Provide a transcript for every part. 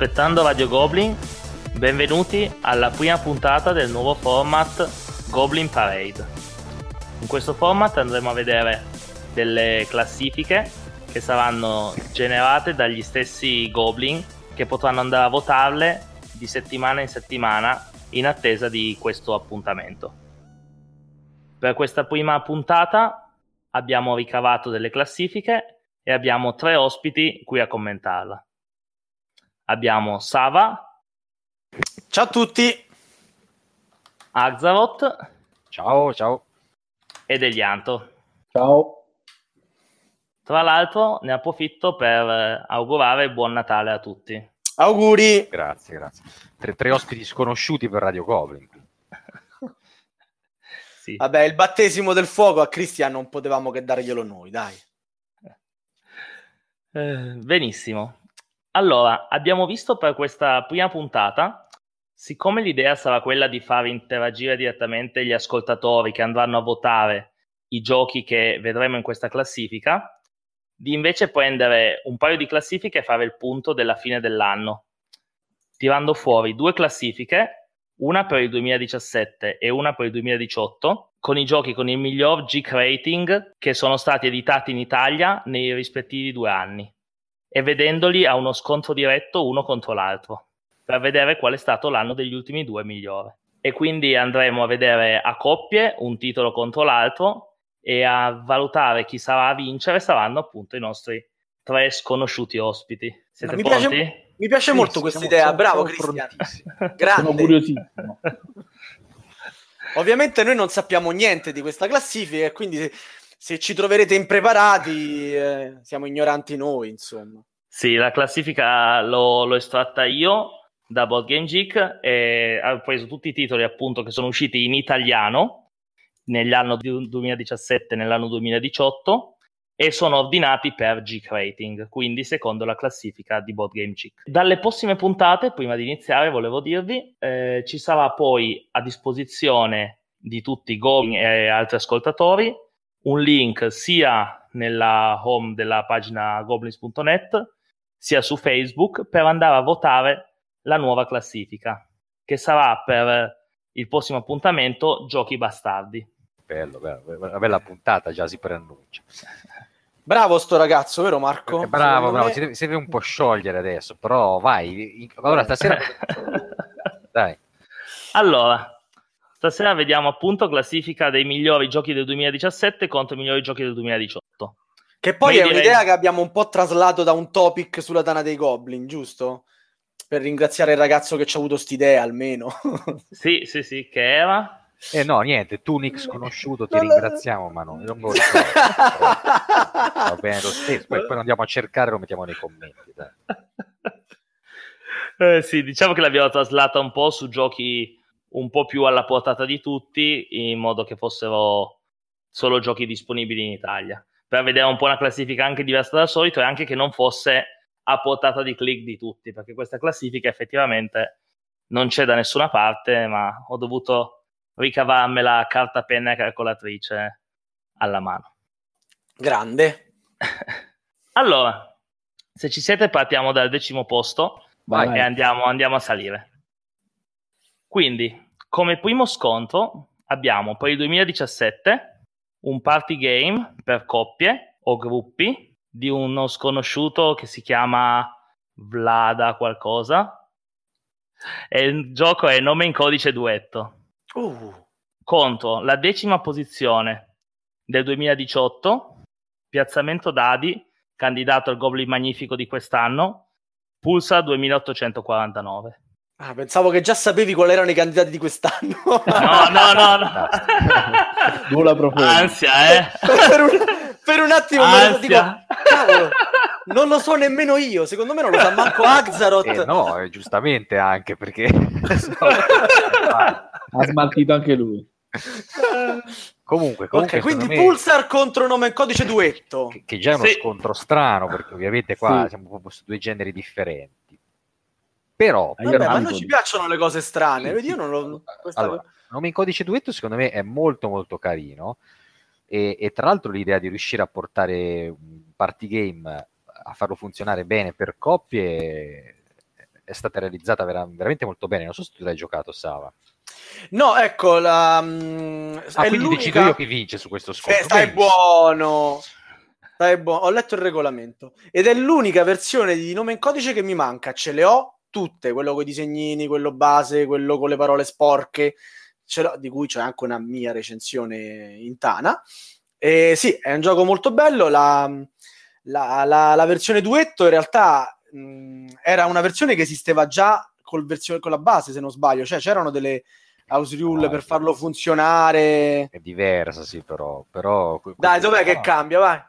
Aspettando Radio Goblin, benvenuti alla prima puntata del nuovo format Goblin Parade. In questo format andremo a vedere delle classifiche che saranno generate dagli stessi Goblin che potranno andare a votarle di settimana in settimana in attesa di questo appuntamento. Per questa prima puntata abbiamo ricavato delle classifiche e abbiamo tre ospiti qui a commentarla. Abbiamo Sava. Ciao a tutti. Axaroth. Ciao, ciao. Ed Elianto. Ciao. Tra l'altro ne approfitto per augurare buon Natale a tutti. Auguri. Grazie, grazie. Tre, tre ospiti sconosciuti per Radio Goblin. sì. Vabbè, il battesimo del fuoco a Cristian non potevamo che darglielo noi, dai. Eh, benissimo. Allora, abbiamo visto per questa prima puntata, siccome l'idea sarà quella di far interagire direttamente gli ascoltatori che andranno a votare i giochi che vedremo in questa classifica, di invece prendere un paio di classifiche e fare il punto della fine dell'anno, tirando fuori due classifiche, una per il 2017 e una per il 2018, con i giochi con il miglior GIC rating che sono stati editati in Italia nei rispettivi due anni e vedendoli a uno scontro diretto uno contro l'altro per vedere qual è stato l'anno degli ultimi due migliore. E quindi andremo a vedere a coppie un titolo contro l'altro e a valutare chi sarà a vincere saranno appunto i nostri tre sconosciuti ospiti. Siete mi pronti? Piace, mi piace sì, molto questa idea, bravo Cristiano. Grande. Sono curiosissimo. Ovviamente noi non sappiamo niente di questa classifica e quindi se ci troverete impreparati, eh, siamo ignoranti noi, insomma. Sì, la classifica l'ho, l'ho estratta io da Board Game Geek e ho preso tutti i titoli appunto che sono usciti in italiano negli anni 2017 e nell'anno 2018 e sono ordinati per Geek Rating, quindi secondo la classifica di Board Game Geek. Dalle prossime puntate, prima di iniziare, volevo dirvi, eh, ci sarà poi a disposizione di tutti i Goblin e altri ascoltatori un link sia nella home della pagina goblins.net sia su Facebook per andare a votare la nuova classifica che sarà per il prossimo appuntamento Giochi Bastardi. Bello, bello, una bella puntata già si preannuncia. Bravo sto ragazzo, vero Marco? Eh, bravo, bravo, me... si, deve, si, deve, un po' sciogliere adesso, però vai. Allora stasera... Dai. Allora, Stasera vediamo appunto classifica dei migliori giochi del 2017 contro i migliori giochi del 2018. Che poi Io è direi... un'idea che abbiamo un po' traslato da un topic sulla Tana dei Goblin, giusto? Per ringraziare il ragazzo che ci ha avuto st'idea almeno. sì, sì, sì, che era... Eh no, niente, tu Nick sconosciuto ti ringraziamo, ma no, non lo ricordo. Va bene lo stesso, poi, poi andiamo a cercare e lo mettiamo nei commenti. Eh, sì, diciamo che l'abbiamo traslata un po' su giochi un po' più alla portata di tutti in modo che fossero solo giochi disponibili in Italia. Per vedere un po' una classifica anche diversa dal solito e anche che non fosse a portata di click di tutti perché questa classifica effettivamente non c'è da nessuna parte ma ho dovuto ricavarmela carta penna e calcolatrice alla mano. Grande. Allora se ci siete partiamo dal decimo posto. Vai. e andiamo, andiamo a salire quindi, come primo scontro abbiamo per il 2017 un party game per coppie o gruppi di uno sconosciuto che si chiama Vlada qualcosa. E il gioco è nome in codice duetto. Uh. Contro la decima posizione del 2018, piazzamento dadi, candidato al Goblin Magnifico di quest'anno, Pulsar 2849. Ah, pensavo che già sapevi quali erano i candidati di quest'anno. No, no, no, no. Nulla profonda. Ansia, eh. per, un, per un attimo Ansia. dico, cavolo, non lo so nemmeno io. Secondo me non lo sa manco Axaroth. Eh, no, eh, giustamente anche perché ha smaltito anche lui. Comunque, comunque okay, quindi me... Pulsar contro nome codice duetto. Che, che già è uno sì. scontro strano perché ovviamente qua sì. siamo proprio su due generi differenti. Però, Vabbè, ma a noi ci piacciono le cose strane, sì, vedi, io non lo... Questa... Allora, nome in codice duetto secondo me è molto molto carino e, e, tra l'altro l'idea di riuscire a portare un party game a farlo funzionare bene per coppie è stata realizzata vera- veramente molto bene. Non so se tu l'hai giocato, Sava. No, ecco, la, mm, Ah, è quindi l'unica- decido io chi vince su questo Eh, scontro. stai Benissimo. buono. Stai buono. Ho letto il regolamento ed è l'unica versione di nome in codice che mi manca. Ce le ho tutte, quello con i disegnini, quello base, quello con le parole sporche, di cui c'è anche una mia recensione in Tana. E sì, è un gioco molto bello. La, la- la- la versione duetto in realtà mh, era una versione che esisteva già col versione- con la base, se non sbaglio, cioè c'erano delle house rule Ah, per farlo funzionare. È diversa, sì, però. però Dai, dov'è che ah, cambia? Vai.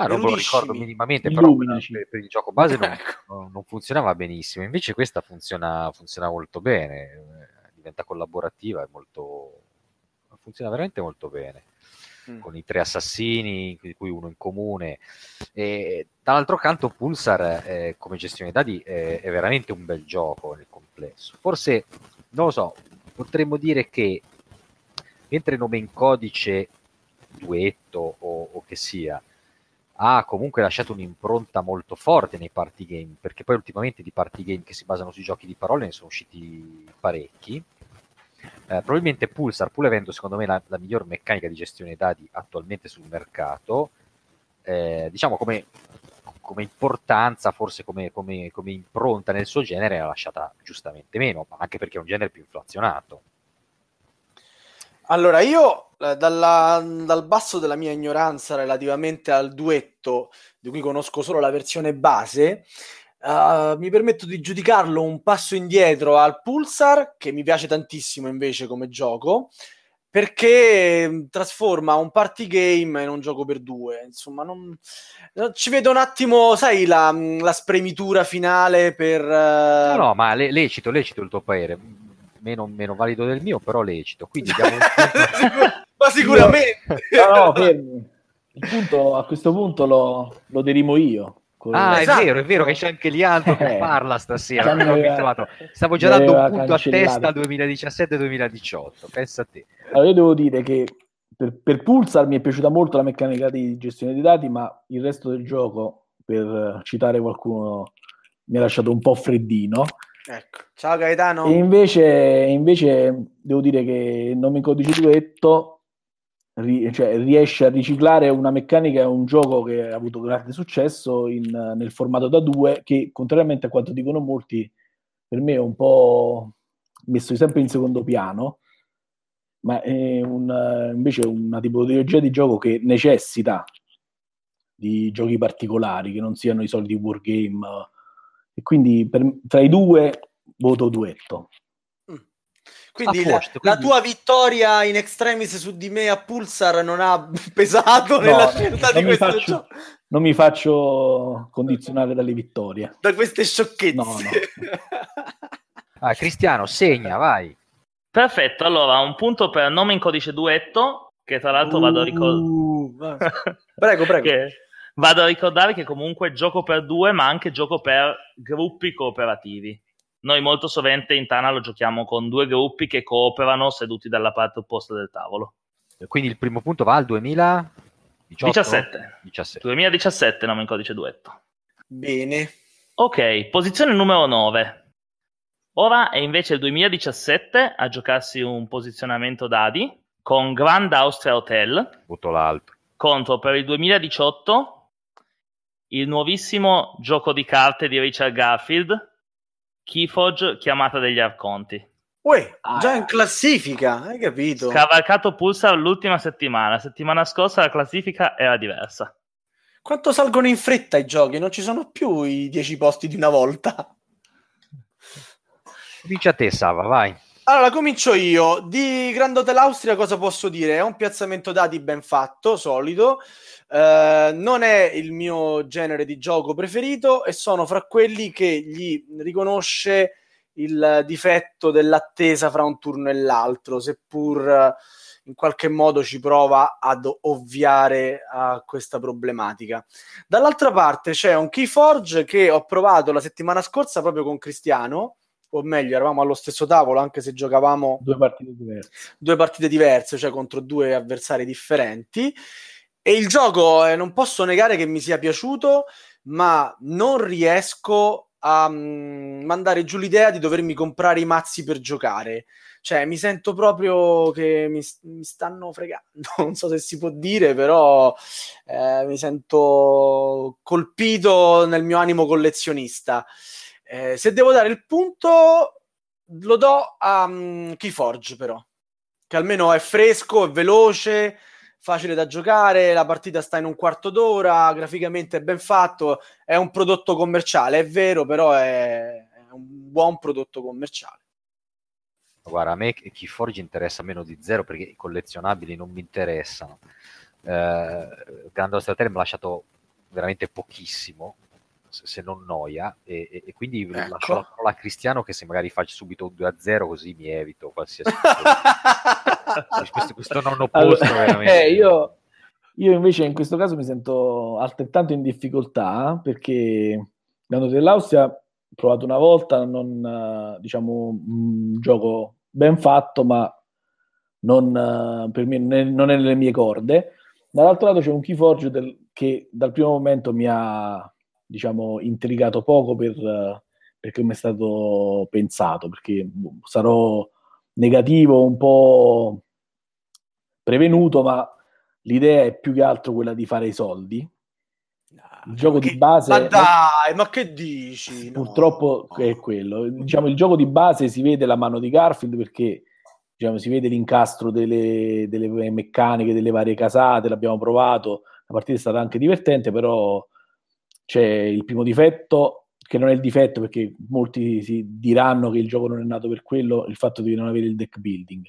Ah, non me lo ricordo minimamente, però per, per il gioco base non, Ecco. non- non funzionava benissimo. Invece questa funziona, funziona molto bene, eh, diventa collaborativa e molto... funziona veramente molto bene. Mm. Con i tre assassini, di cui uno in comune. E, dall'altro canto, Pulsar, eh, come gestione dadi, eh, è veramente un bel gioco nel complesso. Forse, non lo so, potremmo dire che mentre nome in codice, duetto o, o che sia, ha comunque lasciato un'impronta molto forte nei party game, perché poi ultimamente di party game che si basano sui giochi di parole ne sono usciti parecchi. Eh, probabilmente Pulsar, pur avendo secondo me la, la miglior meccanica di gestione dadi attualmente sul mercato, eh, diciamo come, come importanza, forse come, come- come impronta nel suo genere, l'ha lasciata giustamente meno, anche perché è un genere più inflazionato. Allora, io eh, dalla- dal basso della mia ignoranza relativamente al duetto, di cui conosco solo la versione base, eh, mi permetto di giudicarlo un passo indietro al Pulsar, che mi piace tantissimo invece come gioco, perché mm, trasforma un party game in un gioco per due. Insomma, non, ci vedo un attimo, sai, la, mm, la spremitura finale per... eh, No, no, ma le- lecito, lecito il tuo parere, meno, meno valido del mio, però lecito. Quindi diamo un punto- Ma sicuramente. No, no, fermi. Il punto, a questo punto lo, lo derimo io. Con- Ah, Esatto. è vero, è vero che c'è anche Liandro che Eh. parla stasera. Aveva-. Stavo già dando un punto a testa al 2017-2018. Pensa a te. Allora, io devo dire che per, per Pulsar mi è piaciuta molto la meccanica di gestione dei dati, ma il resto del gioco, per citare qualcuno, mi ha lasciato un po' freddino. Ecco. Ciao Gaetano. E invece, invece devo dire che il nome in codice duetto ri- cioè, riesce a riciclare una meccanica e un gioco che ha avuto grande successo in- nel formato da due, che contrariamente a quanto dicono molti, per me è un po' messo sempre in secondo piano, ma è un- invece una tipologia di gioco che necessita di giochi particolari, che non siano i soliti wargame. E quindi per- tra i due voto duetto. Quindi, A la, posto, la quindi- tua vittoria in extremis su di me a Pulsar non ha pesato No, nella scelta non di mi questo faccio- gioco. Non mi faccio condizionare dalle vittorie. Da queste sciocchezze. No, no. Ah, Cristiano, segna, vai. Perfetto, allora un punto per nome in codice duetto, che tra l'altro vado a ricordare. Uh, prego, prego. che vado a ricordare che comunque gioco per due, ma anche gioco per gruppi cooperativi. Noi molto sovente in Tana lo giochiamo con due gruppi che cooperano seduti dalla parte opposta del tavolo. Quindi il primo punto va al 2018? 17. 17. 2017 nome in codice duetto. Bene. Ok, posizione numero 9. Ora è invece il 2017 a giocarsi un posizionamento dadi con Grand Austria Hotel Butto l'altro. contro per il 2018 il nuovissimo gioco di carte di Richard Garfield, Keyforge Chiamata degli Arconti. Uè, Ah, già eh. in classifica, hai capito? Scavalcato Pulsar l'ultima settimana. La settimana scorsa la classifica era diversa. Quanto salgono in fretta i giochi? Non ci sono più i 10 posti di una volta. Comincia a te, Sava, vai. Allora, comincio io. Di Grand Hotel Austria cosa posso dire? È un piazzamento dati ben fatto, solido. Eh, non è il mio genere di gioco preferito e sono fra quelli che gli riconosce il difetto dell'attesa fra un turno e l'altro, seppur eh, in qualche modo ci prova ad ovviare a questa problematica. Dall'altra parte c'è un Keyforge che ho provato la settimana scorsa proprio con Cristiano, o meglio, eravamo allo stesso tavolo anche se giocavamo Due partite diverse. due partite diverse, cioè contro due avversari differenti. E il gioco eh, non posso negare che mi sia piaciuto, ma non riesco a mm, mandare giù l'idea di dovermi comprare i mazzi per giocare. Cioè, mi sento proprio che mi, mi stanno fregando. Non so se si può dire, però eh, mi sento colpito nel mio animo collezionista. Eh, se devo dare il punto, lo do a um, Keyforge, però, che almeno è fresco, è veloce facile da giocare, la partita sta in un quarto d'ora, graficamente è ben fatto, è un prodotto commerciale, è vero, però è, un buon prodotto commerciale. Guarda, a me Keyforge interessa meno di zero perché i collezionabili non mi interessano. Eh, Grande Australia mi ha lasciato veramente pochissimo, se non noia, e, e quindi ecco. lascio la parola a Cristiano che se magari faccio subito un 2-0 così mi evito qualsiasi questo, questo nonno posto allora, veramente. Eh, io, io, invece in questo caso mi sento altrettanto in difficoltà perché l'anno dell'Austria ho provato una volta, non, diciamo, un gioco ben fatto, ma non, per me non è nelle mie corde. Dall'altro lato c'è un Keyforge del, che dal primo momento mi ha diciamo, intrigato poco per, perché mi è stato pensato, perché boh, sarò negativo, un po' prevenuto, ma l'idea è più che altro quella di fare i soldi. Il gioco che, di base. Ma dai, ma che dici? Purtroppo no. è quello. Diciamo, il gioco di base si vede la mano di Garfield perché diciamo, si vede l'incastro delle, delle meccaniche, delle varie casate. L'abbiamo provato. La partita è stata anche divertente, però c'è il primo difetto che non è il difetto perché molti si diranno che il gioco non è nato per quello, il fatto di non avere il deck building.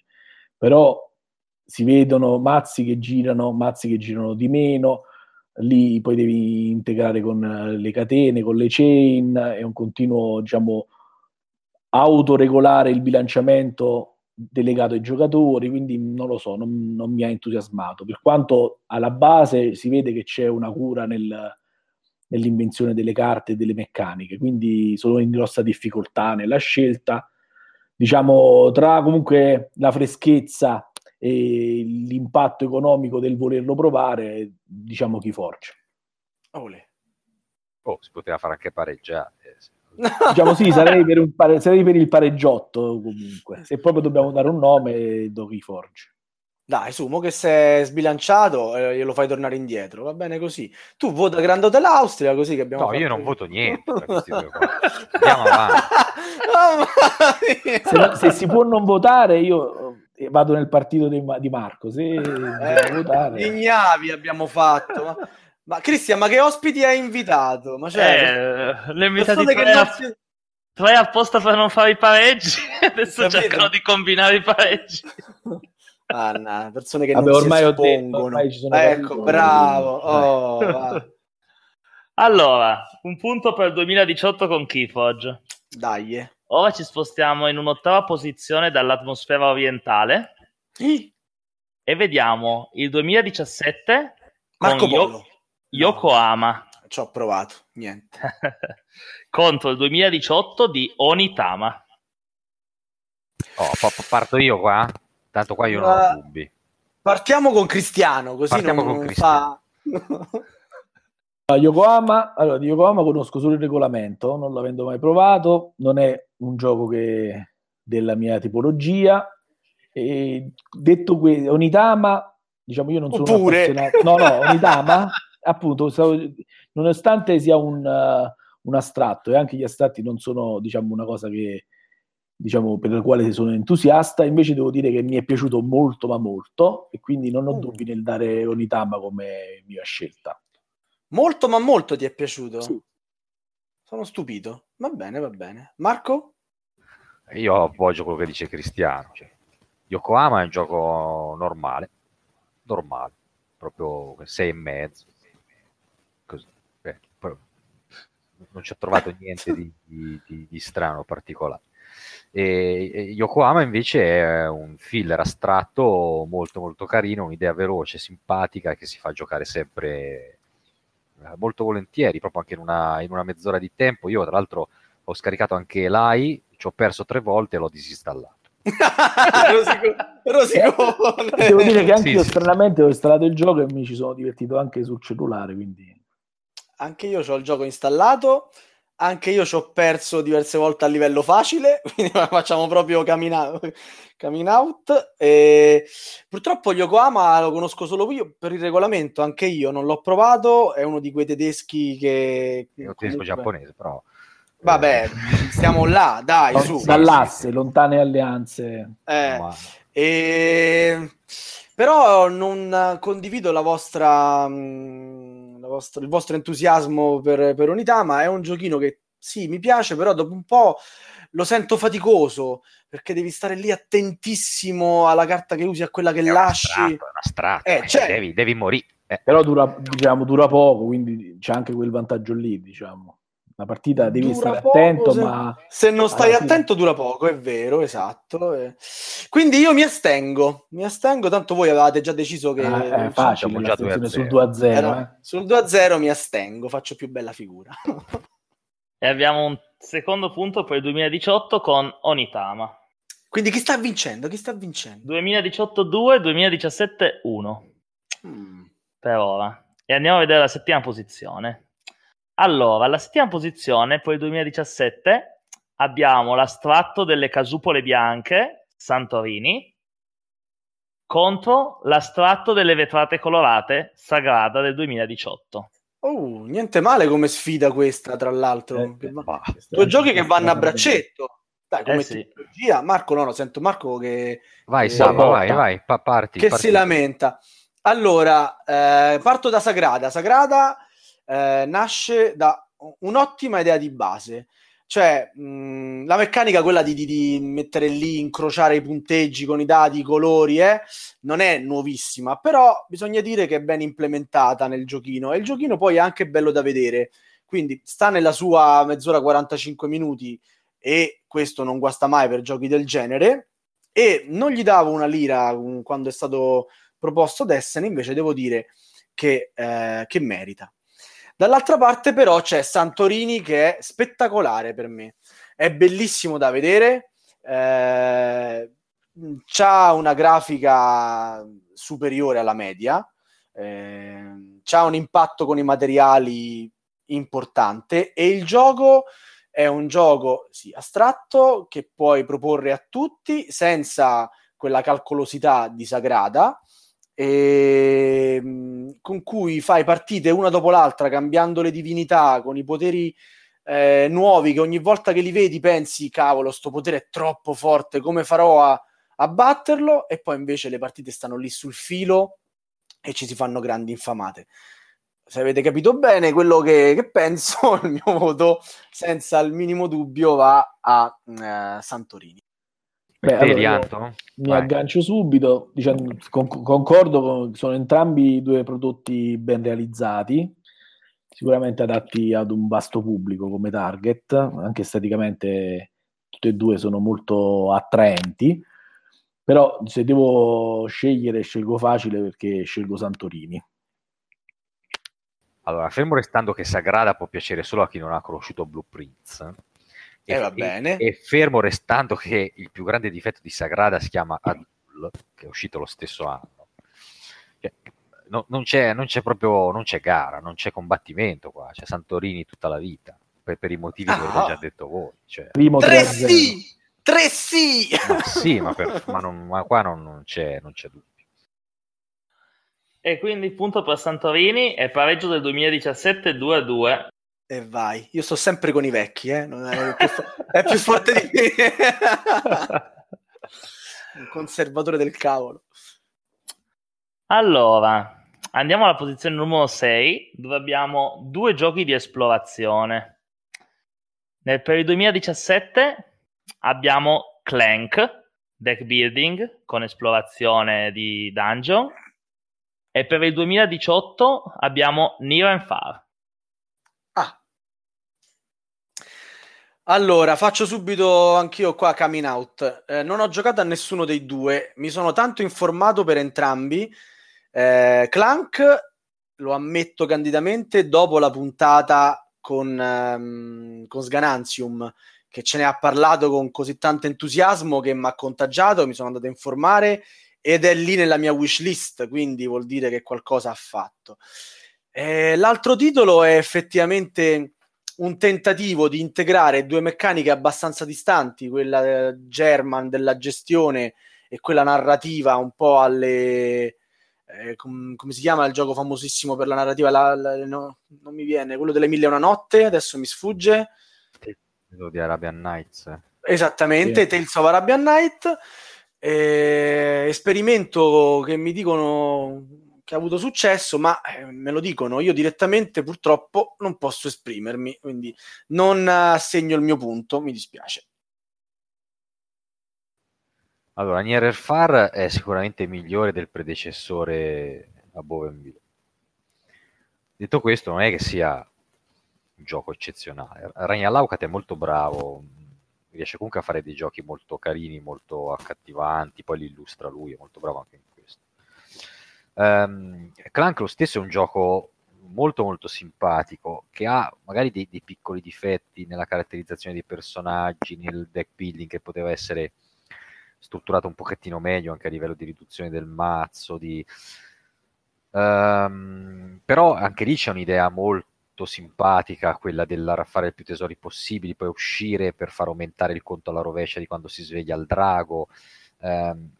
Però si vedono mazzi che girano, mazzi che girano di meno, lì poi devi integrare con le catene, con le chain, è un continuo, diciamo, autoregolare il bilanciamento delegato ai giocatori, quindi non lo so, non, non mi ha entusiasmato. Per quanto alla base si vede che c'è una cura nel, nell'invenzione delle carte e delle meccaniche, quindi sono in grossa difficoltà nella scelta. Diciamo, tra comunque la freschezza e l'impatto economico del volerlo provare, diciamo chi forge. Oh, si poteva fare anche pareggiare. diciamo sì, sarei per, pare- sarei per, il pareggiotto comunque. Se proprio dobbiamo dare un nome, do chi forge. Dai, su, mo che sei sbilanciato, eh, glielo fai tornare indietro, va bene così. Tu vota Grand Hotel Austria, così che abbiamo No, io non voto niente Andiamo avanti. se, se, si può non votare, io eh, vado nel partito di, di Marco. Se eh, votare... Ignavi abbiamo fatto. Ma, ma Cristian, ma che ospiti hai invitato? Ma cioè, eh, le invitati tre, a... tre apposta per non fare i pareggi, adesso Capito? cercano di combinare i pareggi. Anna, persone che Vabbè, non ormai si espongono. Ormai ci sono ecco, bravo. Oh, allora, un punto per il 2018 con Keyforge. Dai. Ora ci spostiamo in un'ottava posizione dall'atmosfera orientale sì. e vediamo il 2017 Marco con Yo- Yokohama. No, ci ho provato, niente. Contro il 2018 di Onitama. Oh, parto io qua? Tanto qua io non ho dubbi. Partiamo con Cristiano, così Partiamo non, con Cristiano. fa... Yokohama, allora di Yokohama conosco solo il regolamento, non l'avendo mai provato, non è un gioco che della mia tipologia. E detto questo, Onitama, diciamo io non sono Oppure... un appassionato. No, no, Onitama, appunto, stavo, nonostante sia un, uh, un astratto e anche gli astratti non sono, diciamo, una cosa che diciamo, per la quale sono entusiasta, invece devo dire che mi è piaciuto molto ma molto e quindi non ho mm. dubbi nel dare Onitama come mia scelta. Molto ma molto ti è piaciuto? Sì. Sono stupito. Va bene, va bene. Marco? Io appoggio quello che dice Cristiano. Cioè, Yokohama è un gioco normale, normale, proprio sei e mezzo. Così. Beh, non ci ho trovato niente di, di, di, di strano particolare. E, Yokohama invece è un filler astratto molto molto carino, un'idea veloce, simpatica che si fa giocare sempre eh, molto volentieri, proprio anche in una, in una mezz'ora di tempo. Io tra l'altro ho scaricato anche l'AI, ci ho perso tre volte e l'ho disinstallato. Rosicone. Devo dire che anche sì, io sì, stranamente ho installato il gioco e mi ci sono divertito anche sul cellulare, quindi... Anche io ho il gioco installato anche io ci ho perso diverse volte a livello facile, quindi facciamo proprio coming out. Coming out. E purtroppo Yokohama lo conosco solo io per il regolamento, anche io non l'ho provato, è uno di quei tedeschi che... È un tedesco giapponese, però... Vabbè, eh, stiamo là, dai, su. Dall'asse, lontane alleanze. Eh, e... Però non condivido la vostra, mh, vostra- il vostro entusiasmo per, per Unità, ma è un giochino che sì, mi piace, però dopo un po' lo sento faticoso perché devi stare lì attentissimo alla carta che usi, a quella che è lasci. è un astratto, Eh, eh, cioè- devi, devi morire. Eh, Però dura, diciamo, dura poco, quindi c'è anche quel vantaggio lì, diciamo. La partita devi Dura stare attento, se- ma Se non stai attento dura poco, è vero, esatto. eh. Quindi io mi astengo, mi astengo, tanto voi avevate già deciso che eh, è facile, già l'astensione 2-0. sul 2-0. Ero- eh. sul 2-0 mi astengo, faccio più bella figura. E abbiamo un secondo punto per il 2018 con Onitama. Quindi chi sta vincendo? Chi sta vincendo? 2018 2, 2017 1 Mm. per ora. E andiamo a vedere la settima posizione. Allora, alla settima posizione per il 2017 abbiamo l'astratto delle casupole bianche, Santorini, contro l'astratto delle vetrate colorate, Sagrada del 2018. Oh, niente male come sfida questa, tra l'altro. Eh, Che Due giochi che vanno a braccetto. Dai, come Eh sì. Marco, no, no, sento Marco che, vai, Eh, Sava, porta. vai, vai, pa- parti. che parti. si lamenta. Allora, eh, parto da Sagrada. Sagrada eh, nasce da un'ottima idea di base. Cioè, mh, la meccanica, quella di, di- di mettere lì, incrociare i punteggi con i dati, i colori, eh, non è nuovissima, però bisogna dire che è ben implementata nel giochino. E il giochino poi è anche bello da vedere. Quindi sta nella sua mezz'ora 45 minuti e questo non guasta mai per giochi del genere. E non gli davo una lira mm, quando è stato proposto Destiny, invece devo dire che, eh, che merita. Dall'altra parte però c'è Santorini che è spettacolare per me, è bellissimo da vedere, eh, c'ha una grafica superiore alla media, eh, c'ha un impatto con i materiali importante. E il gioco è un gioco sì, astratto che puoi proporre a tutti senza quella calcolosità di Sagrada e, mh, con cui fai partite una dopo l'altra cambiando le divinità con i poteri eh, nuovi che ogni volta che li vedi pensi cavolo sto potere è troppo forte come farò a, a batterlo? E poi invece le partite stanno lì sul filo e ci si fanno grandi infamate. Se avete capito bene quello che, che penso il mio voto senza il minimo dubbio va a eh, Santorini Beh, allora, mi aggancio subito, dicendo, con- concordo, con- sono entrambi due prodotti ben realizzati, sicuramente adatti ad un vasto pubblico come target, anche esteticamente tutti e due sono molto attraenti, però se devo scegliere scelgo facile perché scelgo Santorini. Allora, fermo restando che Sagrada può piacere solo a chi non ha conosciuto Blueprints. Eh, va bene. E, fermo restando che il più grande difetto di Sagrada si chiama Adul, che è uscito lo stesso anno. Cioè, no- non, c'è, non c'è proprio non c'è gara, non c'è combattimento qua, c'è Santorini tutta la vita, per, per i motivi che Ah. avete già detto voi. Cioè, Primo 3 3-0. sì! 3 sì! ma sì, ma, per- ma non- ma qua non, non c'è, non c'è dubbio. E quindi il punto per Santorini è pareggio del 2017 2 a 2. E vai, io sto sempre con i vecchi, eh? non è, più fo- è più forte di me. Un conservatore del cavolo. Allora, andiamo alla posizione numero 6, dove abbiamo due giochi di esplorazione. Nel, per il 2017 abbiamo Clank, deck building con esplorazione di dungeon. E per il 2018 abbiamo Near and Far. Allora, faccio subito anch'io qua coming out. Eh, non ho giocato a nessuno dei due, mi sono tanto informato per entrambi. Eh, Clank, lo ammetto candidamente, dopo la puntata con, ehm, con Sganantium, che ce ne ha parlato con così tanto entusiasmo che mi ha contagiato, mi sono andato a informare ed è lì nella mia wish list, quindi vuol dire che qualcosa ha fatto. Eh, l'altro titolo è effettivamente un tentativo di integrare due meccaniche abbastanza distanti, quella eh, German della gestione e quella narrativa un po' alle... Eh, com- come si chiama il gioco famosissimo per la narrativa? La, la, no, non mi viene, quello delle mille e una notte, adesso mi sfugge. Quello di Arabian Nights. Esattamente, sì. Tales of Arabian Night. Eh, esperimento che mi dicono che ha avuto successo, ma eh, me lo dicono, io direttamente purtroppo non posso esprimermi, quindi non assegno il mio punto, mi dispiace. Allora, Nier Far è sicuramente migliore del predecessore a Bovenville. Detto questo, non è che sia un gioco eccezionale. Ragnar Laucat è molto bravo, riesce comunque a fare dei giochi molto carini, molto accattivanti, poi li illustra lui, è molto bravo anche in Um, Clank lo stesso è un gioco molto molto simpatico che ha magari dei, dei, piccoli difetti nella caratterizzazione dei personaggi, nel deck building che poteva essere strutturato un pochettino meglio anche a livello di riduzione del mazzo, di... Um, però anche lì c'è un'idea molto simpatica, quella del fare più tesori possibili, poi uscire per far aumentare il conto alla rovescia di quando si sveglia il drago. Um,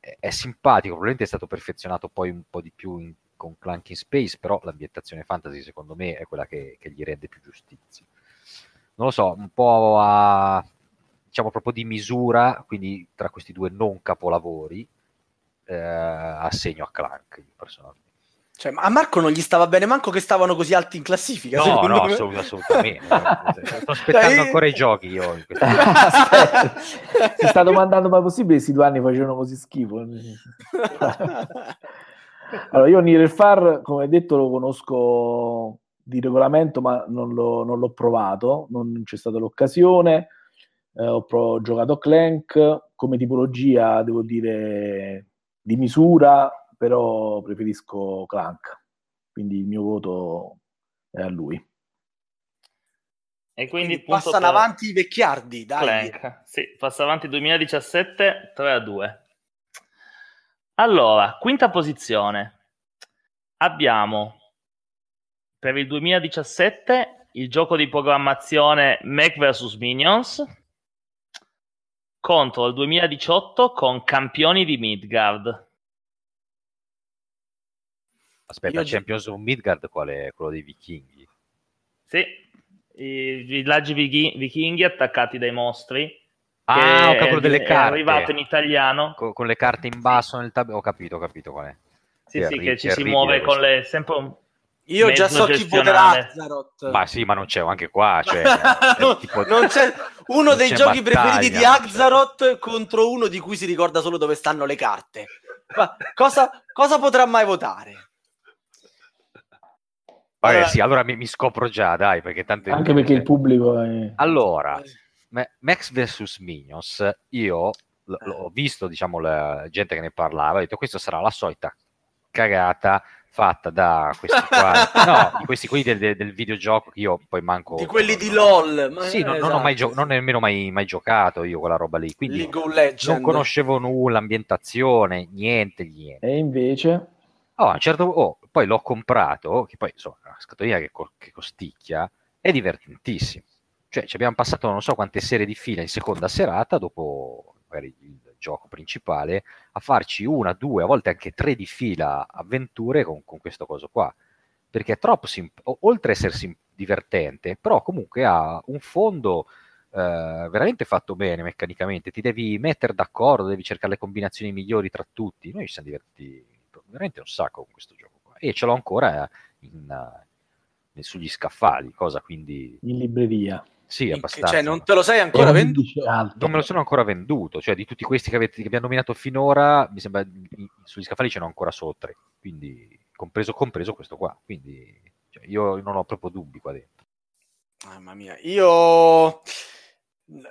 è simpatico, probabilmente è stato perfezionato poi un po' di più in, con Clanking Space, però l'ambientazione fantasy secondo me è quella che, che gli rende più giustizia. Non lo so, un po' a, diciamo proprio di misura, quindi tra questi due non capolavori, eh, assegno a Clank personalmente. Cioè, a Marco non gli stava bene manco che stavano così alti in classifica. No, no, me. assolutamente. Sto aspettando cioè, ancora i giochi io. si sta domandando ma possibile questi due anni facevano così schifo. allora, io Nier Far, come detto, lo conosco di regolamento, ma non, lo, non l'ho provato, non c'è stata l'occasione. Eh, ho, pro- ho giocato Clank come tipologia, devo dire, di misura però preferisco Clank, quindi il mio voto è a lui. E quindi, quindi passano avanti i vecchiardi, dai. Clank. Sì, passa avanti 2017 3 a 2. Allora, quinta posizione. Abbiamo per il 2017 il gioco di programmazione Mac vs Minions contro il 2018 con Campioni di Midgard. Aspetta, Io Champions of Midgard qual è? Quello dei vichinghi? Sì, i villaggi vichinghi attaccati dai mostri. Ah, ho capito delle carte. È arrivato in italiano. Con, con le carte in basso nel tab. Ho capito, ho capito qual è. Sì, sì, che ci si muove con le... sempre un... Io già so chi voterà Azzarot. Ma sì, ma non c'è anche qua. Cioè, non, tipo... non c'è uno non dei c'è giochi battaglia, preferiti di Azzarot contro uno di cui si ricorda solo dove stanno le carte. Ma cosa, cosa potrà mai votare? Vabbè, allora... sì, allora mi, mi, scopro già, dai, perché tanto... Anche perché il pubblico è... Allora, Max vs. Minions, io l- eh. l'ho visto, diciamo, la gente che ne parlava, ho detto, questa sarà la solita cagata fatta da questi qua, no, di questi qui del, del, videogioco che io poi manco... Di quelli di LOL. Ma sì, non, esatto. non, ho mai esatto. gio- non ho nemmeno mai, mai, giocato io quella roba lì, quindi non conoscevo nulla, ambientazione, niente, niente. E invece... Oh, a un certo oh, poi l'ho comprato, che poi insomma, una scatolina che, co- che costicchia, è divertentissimo. Cioè, ci abbiamo passato non so quante serie di fila in seconda serata, dopo magari il gioco principale, a farci una, due, a volte anche tre di fila avventure con, con questo coso qua. Perché è troppo, simp- oltre ad essere sim- divertente, però comunque ha un fondo Uh, veramente fatto bene meccanicamente, ti devi mettere d'accordo, devi cercare le combinazioni migliori tra tutti. Noi ci siamo divertiti veramente un sacco con questo gioco e ce l'ho ancora in, in, sugli scaffali, cosa quindi... In libreria. Sì, abbastanza. Cioè, non te lo sei ancora venduto? Non me lo sono ancora venduto, cioè di tutti questi che, avete, che abbiamo nominato finora, mi sembra sugli scaffali ce n'ho ancora solo tre, quindi compreso, compreso questo qua, quindi cioè, io non ho proprio dubbi qua dentro. Mamma mia, io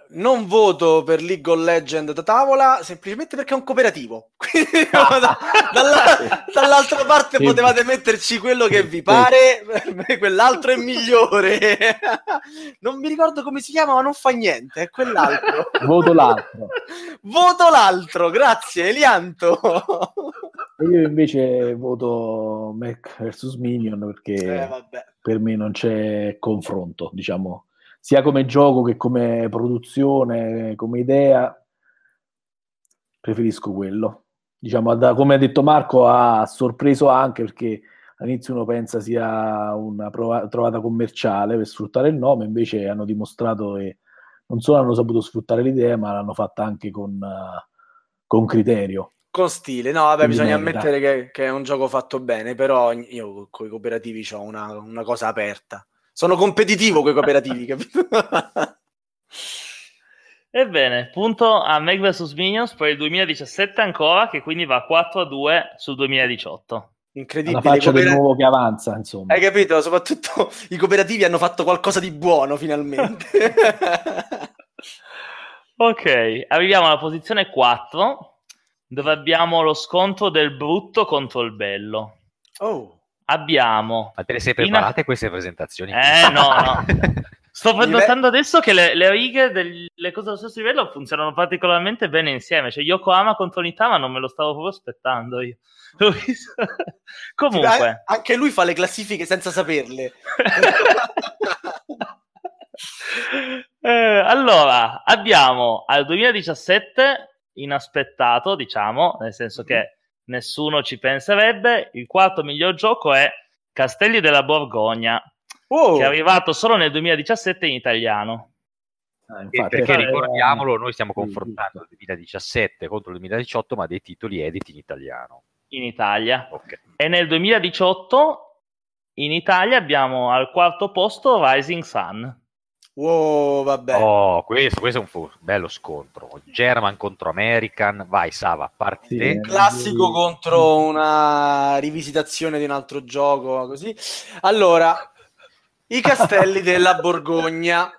non voto per League of Legends da tavola semplicemente perché è un cooperativo. Quindi, da, dalla, dall'altra parte sì. potevate metterci quello che vi pare, quell'altro è migliore. non mi ricordo come si chiama, ma non fa niente, è quell'altro. Voto l'altro. voto l'altro, grazie Elianto. Io invece voto Mac vs Minion perché eh, per me non c'è confronto, diciamo sia come gioco che come produzione, come idea, preferisco quello. Diciamo, da, come ha detto Marco, ha sorpreso anche perché all'inizio uno pensa sia una prova- trovata commerciale per sfruttare il nome, invece hanno dimostrato che non solo hanno saputo sfruttare l'idea, ma l'hanno fatta anche con, uh, con criterio. Con stile, no, vabbè, bisogna merita. ammettere che, che, è un gioco fatto bene, però io con i cooperativi ho una, una cosa aperta. Sono competitivo con i cooperativi, capito? Ebbene, punto a Meg vs Minions per il 2017 ancora, che quindi va 4 a 2 sul 2018. Incredibile. La faccia cooper... del nuovo che avanza, insomma. Hai capito? Soprattutto i cooperativi hanno fatto qualcosa di buono finalmente. ok, arriviamo alla posizione 4, dove abbiamo lo scontro del brutto contro il bello. Oh abbiamo... Ma te le sei preparate in... queste presentazioni? Eh, no, no. Sto notando adesso che le, le righe delle cose allo stesso livello funzionano particolarmente bene insieme. Cioè, Yokohama contro Nitama non me lo stavo proprio aspettando io. Comunque, sì, anche lui fa le classifiche senza saperle. eh, allora, abbiamo al 2017 inaspettato, diciamo, nel senso che mm-hmm nessuno ci penserebbe. Il quarto miglior gioco è Castelli della Borgogna, oh. che è arrivato solo nel 2017 in italiano. Ah, infatti, perché ricordiamolo, noi stiamo confrontando il 2017 contro il 2018, ma dei titoli editi in italiano. In Italia. Okay. E nel 2018 in Italia abbiamo al quarto posto Rising Sun. Wow, vabbè. Oh, questo, questo, è un fu- bello scontro. German contro American. Vai, Sava, parti sì, Classico contro una rivisitazione di un altro gioco, così. Allora, i castelli della Borgogna.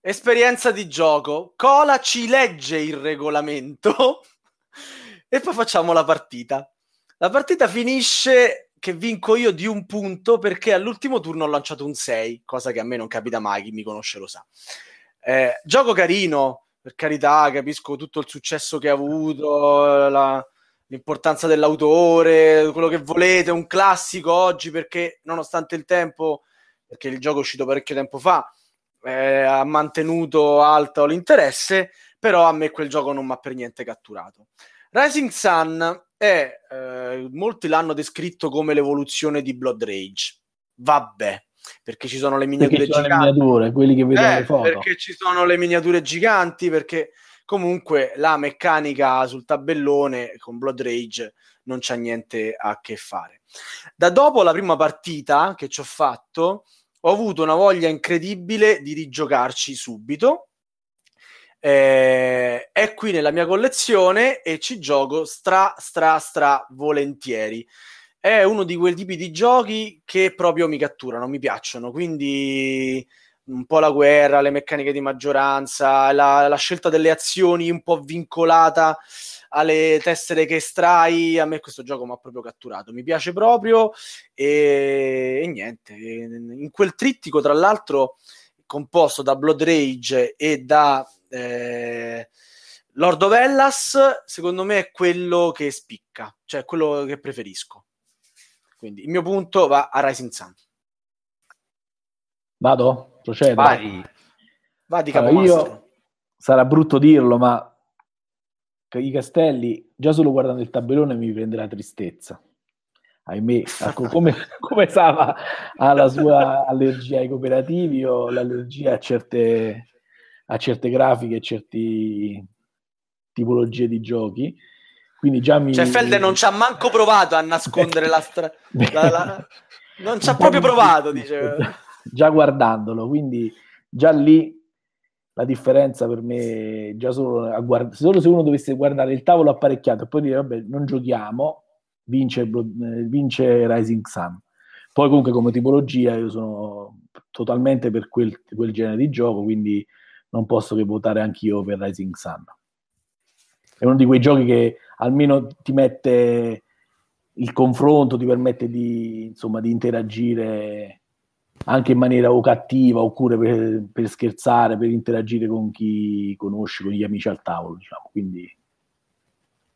Esperienza di gioco. Cola ci legge il regolamento e poi facciamo la partita. La partita finisce che vinco io di un punto perché all'ultimo turno ho lanciato un 6, cosa che a me non capita mai, chi mi conosce lo sa. Eh, gioco carino, per carità, capisco tutto il successo che ha avuto, la, l'importanza dell'autore, quello che volete, un classico oggi perché nonostante il tempo, perché il gioco è uscito parecchio tempo fa, eh, ha mantenuto alto l'interesse, però a me quel gioco non mi ha per niente catturato. Rising Sun è, eh, molti l'hanno descritto come l'evoluzione di Blood Rage. Vabbè, perché ci sono le miniature giganti. Le miniature, quelli che vedono eh, le foto. Perché ci sono le miniature giganti, perché comunque la meccanica sul tabellone con Blood Rage non c'ha niente a che fare. Da dopo la prima partita che ci ho fatto, ho avuto una voglia incredibile di rigiocarci subito eh, è qui nella mia collezione e ci gioco stra stra stra volentieri. È uno di quei tipi di giochi che proprio mi catturano, mi piacciono, quindi un po' la guerra, le meccaniche di maggioranza, la, la scelta delle azioni un po' vincolata alle tessere che estrai, a me questo gioco mi ha proprio catturato, mi piace proprio e, e niente, in quel trittico tra l'altro composto da Blood Rage e da eh, Lord of Hellas, secondo me, è quello che spicca, cioè quello che preferisco. Quindi il mio punto va a Rising Sun. Vado? Procedo? Vai. Vai allora, io, sarà brutto dirlo, ma i castelli, già solo guardando il tabellone mi prende la tristezza. Ahimè, ecco, come, come Sava ha la sua allergia ai cooperativi o l'allergia a certe a certe grafiche e certe tipologie di giochi. Quindi già mi... Cioè Felder non ci ha manco provato a nascondere la strada. Non ci ha proprio provato, dice. Già guardandolo, quindi già lì la differenza per me, già solo, a guard- solo se uno dovesse guardare il tavolo apparecchiato e poi dire vabbè non giochiamo, vince, vince Rising Sun. Poi comunque come tipologia io sono totalmente per quel, quel genere di gioco, quindi non posso che votare anch'io per Rising Sun. È uno di quei giochi che almeno ti mette il confronto, ti permette di, insomma, di interagire anche in maniera o cattiva oppure per, per, scherzare, per interagire con chi conosci, con gli amici al tavolo, diciamo. Quindi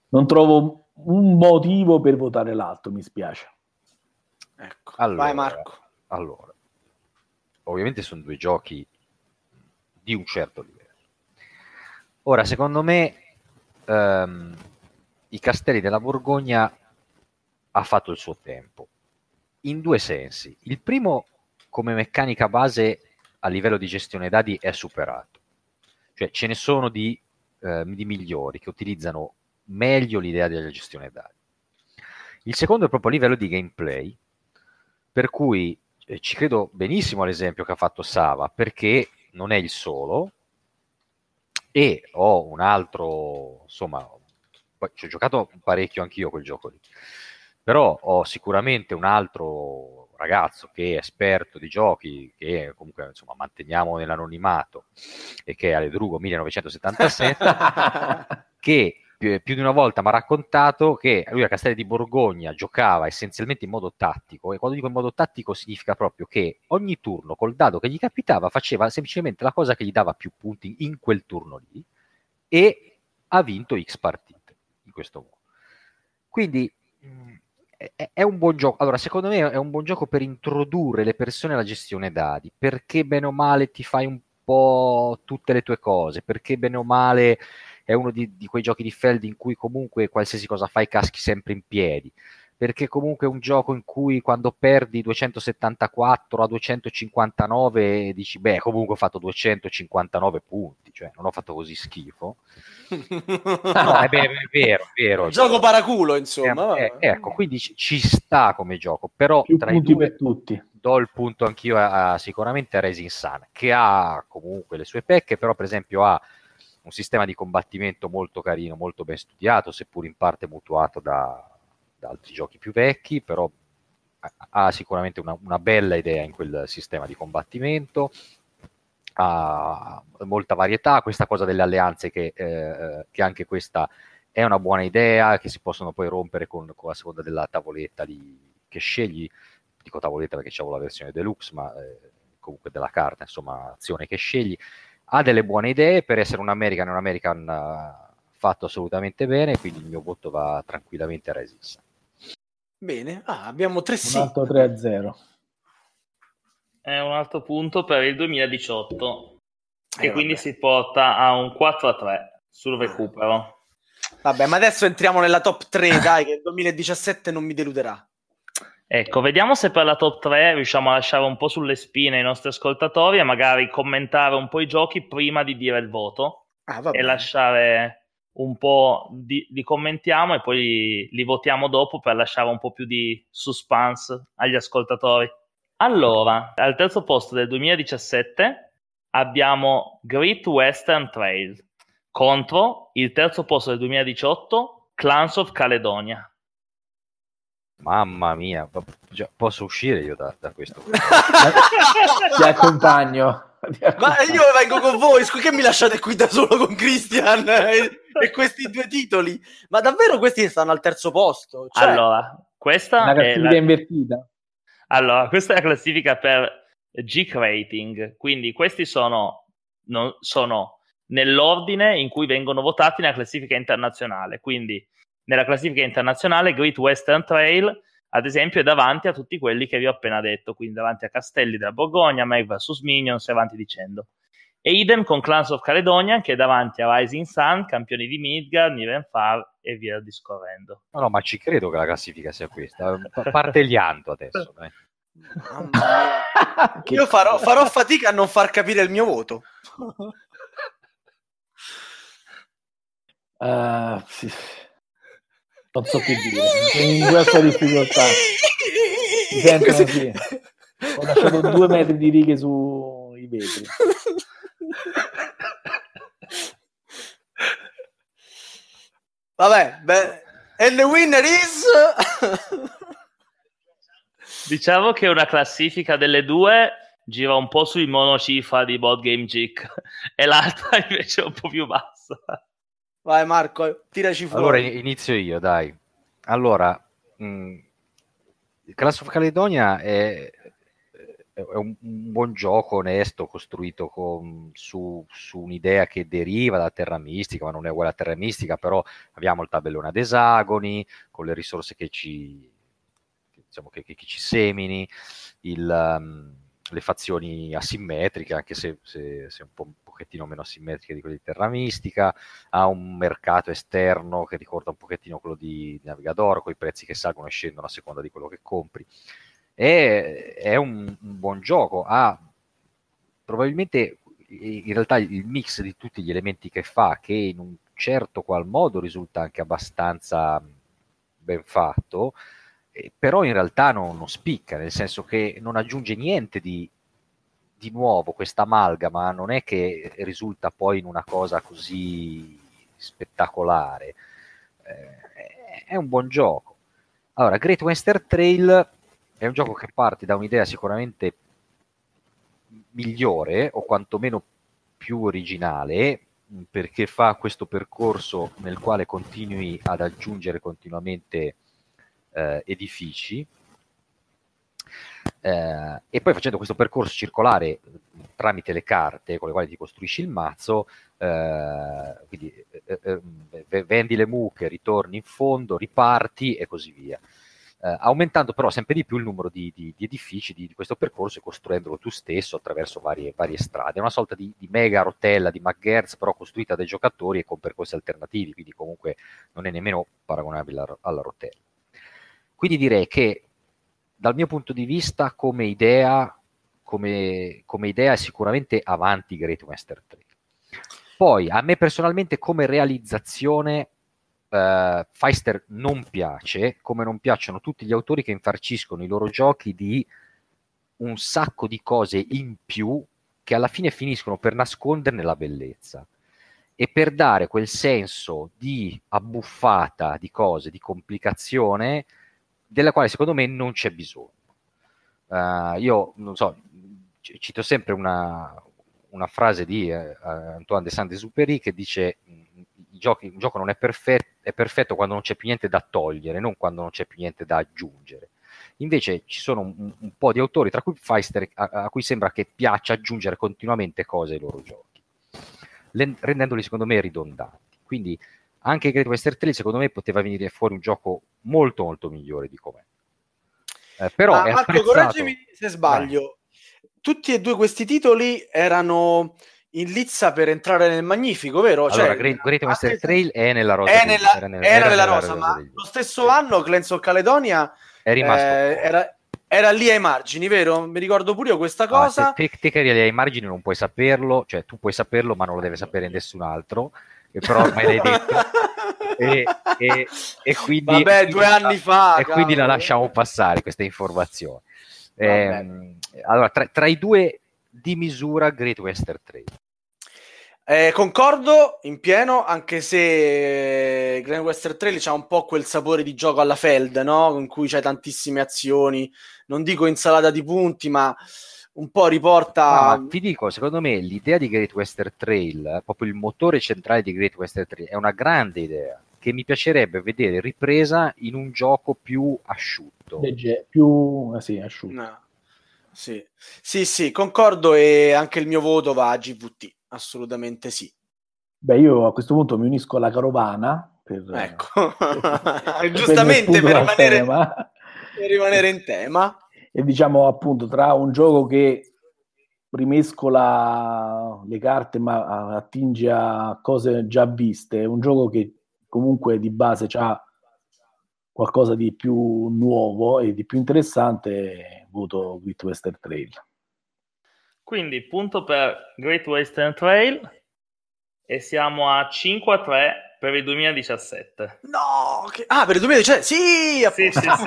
non trovo un motivo per votare l'altro, mi spiace. Ecco, allora, vai Marco. Allora, ovviamente sono due giochi di un certo livello. Ora, secondo me, ehm, i Castelli della Borgogna ha fatto il suo tempo, in due sensi. Il primo, come meccanica base a livello di gestione dadi, è superato. Cioè, ce ne sono di, eh, di migliori che utilizzano meglio l'idea della gestione dadi. Il secondo è proprio a livello di gameplay, per cui eh, ci credo benissimo all'esempio che ha fatto Sava, perché non è il solo, e ho un altro, insomma, ci ho giocato parecchio anch'io quel gioco lì, però ho sicuramente un altro ragazzo che è esperto di giochi, che comunque insomma manteniamo nell'anonimato, e che è Aledrugo 1977, che più, più di una volta mi ha raccontato che lui a Castelli di Borgogna giocava essenzialmente in modo tattico e quando dico in modo tattico significa proprio che ogni turno col dado che gli capitava faceva semplicemente la cosa che gli dava più punti in quel turno lì e ha vinto X partite in questo modo. Quindi mm, è un buon gioco. Allora, secondo me è un buon gioco per introdurre le persone alla gestione dadi, perché bene o male ti fai un po' tutte le tue cose, perché bene o male è uno di, di quei giochi di Feld in cui comunque qualsiasi cosa fai caschi sempre in piedi. Perché comunque è un gioco in cui quando perdi 274 a 259 dici beh comunque ho fatto 259 punti cioè non ho fatto così schifo. No è, vero, è vero, è vero. Gioco paraculo insomma eh, eh, ecco quindi ci, ci, sta come gioco però Più tra i due per tutti. do il punto anch'io a, a, sicuramente a Racing Sun che ha comunque le sue pecche però per esempio ha un sistema di combattimento molto carino, molto ben studiato, seppur in parte mutuato da, da altri giochi più vecchi, però ha sicuramente una, una, bella idea in quel sistema di combattimento, ha molta varietà, questa cosa delle alleanze che, eh, che anche questa è una buona idea, che si possono poi rompere con, con la seconda della tavoletta di, che scegli, dico tavoletta perché c'avevo la versione deluxe, ma eh, comunque della carta, insomma, azione che scegli, ha delle buone idee per essere un American, un American uh, fatto assolutamente bene, quindi il mio voto va tranquillamente a Resist. Bene, ah, abbiamo tre sì. Un altro 3 a 0. È un altro punto per il 2018, che eh, quindi si porta a un 4 a 3 sul recupero. Vabbè, ma adesso entriamo nella top 3, dai, che il 2017 non mi deluderà. Ecco, vediamo se per la top 3 riusciamo a lasciare un po' sulle spine i nostri ascoltatori e magari commentare un po' i giochi prima di dire il voto ah, e lasciare un po' di, di, commentiamo e poi li, li votiamo dopo per lasciare un po' più di suspense agli ascoltatori. Allora, al terzo posto del 2017 abbiamo Great Western Trail contro il terzo posto del 2018 Clans of Caledonia. Mamma mia, posso uscire io da, da questo? Ti accompagno. Ma io vengo con voi, che mi lasciate qui da solo con Christian e, e questi due titoli? Ma davvero questi stanno al terzo posto? Cioè... Allora, questa la è la... invertita. Allora, questa è la classifica per Geek Rating, quindi questi sono, non, sono nell'ordine in cui vengono votati nella classifica internazionale, quindi nella classifica internazionale Great Western Trail, ad esempio, è davanti a tutti quelli che vi ho appena detto, quindi davanti a Castelli della Borgogna, Meg vs Minions e avanti dicendo. E idem con Clans of Caledonia, che è davanti a Rising Sun, campioni di Midgard, Nivenfar e via discorrendo. No, no, ma ci credo che la classifica sia questa. Parte gli anto adesso. Dai. Io farò, farò fatica a non far capire il mio voto. Uh, sì non so che dire, sono in questa difficoltà. Mi sentono così. Ho lasciato due metri di righe sui vetri. Vabbè, beh, and the winner is... diciamo che una classifica delle due gira un po' sui monocifra di Board Game Geek e l'altra invece è un po' più bassa. Vai Marco, tiraci fuori. Allora inizio io, dai. Allora, mh, Class of Caledonia è, è un, un, buon gioco onesto costruito con, su, su, un'idea che deriva da Terra Mistica, ma non è uguale a Terra Mistica, però abbiamo il tabellone ad esagoni, con le risorse che ci, diciamo, che, che, che ci semini, il, um, le fazioni asimmetriche, anche se, se, se un, po', pochettino meno asimmetriche di quelle di Terra Mistica, ha un mercato esterno che ricorda un pochettino quello di Navigador, con i prezzi che salgono e scendono a seconda di quello che compri. E, è un, un buon gioco, ha probabilmente in realtà il mix di tutti gli elementi che fa, che in un certo qual modo risulta anche abbastanza ben fatto, eh, però in realtà non, non, spicca, nel senso che non aggiunge niente di, di nuovo questa amalgama, non è che risulta poi in una cosa così spettacolare, eh, è un buon gioco. Allora, Great Western Trail è un gioco che parte da un'idea sicuramente migliore o quantomeno più originale perché fa questo percorso nel quale continui ad aggiungere continuamente eh, edifici eh, e poi facendo questo percorso circolare tramite le carte con le quali ti costruisci il mazzo, eh, quindi eh, eh, vendi le mucche, ritorni in fondo, riparti e così via. Uh, aumentando però sempre di più il numero di, di, di edifici di, di, questo percorso e costruendolo tu stesso attraverso varie, varie strade. È una sorta di, mega rotella di McGertz, però costruita dai giocatori e con percorsi alternativi, quindi comunque non è nemmeno paragonabile alla, alla rotella. Quindi direi che dal mio punto di vista come idea, come, come idea è sicuramente avanti Great Western Trail. Poi a me personalmente come realizzazione uh, Feister non piace, come non piacciono tutti gli autori che infarciscono i loro giochi di un sacco di cose in più che alla fine finiscono per nasconderne la bellezza e per dare quel senso di abbuffata di cose, di complicazione della quale secondo me non c'è bisogno. Uh, io non so, cito sempre una, una frase di uh, Antoine de Saint-Exupéry che dice giochi, un gioco non è perfetto, è perfetto quando non c'è più niente da togliere, non quando non c'è più niente da aggiungere. Invece ci sono un, un po' di autori, tra cui Feister, a, a, cui sembra che piaccia aggiungere continuamente cose ai loro giochi, rendendoli secondo me ridondanti. Quindi anche Great Western Trail secondo me poteva venire fuori un gioco molto molto migliore di com'è. Eh, però Ma Marco, correggimi se sbaglio. Vai. Tutti e due questi titoli erano in lizza per entrare nel magnifico, vero? Allora, cioè, Great, Great Western Trail è nella rosa. È nella, era nella, era nella rosa, ma lo stesso anno Clans of Caledonia è rimasto. Eh, era, era, lì ai margini, vero? Mi ricordo pure io questa cosa. Ah, se te, te che eri lì ai margini non puoi saperlo, cioè tu puoi saperlo, ma non lo deve sapere nessun altro. E però ormai l'hai detto. e, e, e, quindi, Vabbè, due anni fa. E quindi la lasciamo passare questa informazione. Eh, allora, tra, tra, i due di misura Great Western Trail. Eh, concordo in pieno, anche se Grand Western Trail ha un po' quel sapore di gioco alla Feld, no? In cui c'hai tantissime azioni, non dico insalata di punti, ma un po' riporta. No, ti dico, secondo me l'idea di Great Western Trail, proprio il motore centrale di Great Western Trail, è una grande idea che mi piacerebbe vedere ripresa in un gioco più asciutto. Legge, più eh sì, asciutto. No. Sì. sì, sì, concordo e anche il mio voto va a GVT assolutamente sì. Beh, io a questo punto mi unisco alla carovana. Per, ecco, per giustamente per rimanere, per rimanere in tema. E diciamo appunto tra un gioco che rimescola le carte ma attinge a cose già viste, un gioco che comunque di base ha qualcosa di più nuovo e di più interessante, voto Great Western Trail. Quindi punto per Great Western Trail e siamo a 5 a 3 per il 2017. No! Che... Ah, per il 2017? Sì! Sì, sì, sì, sì,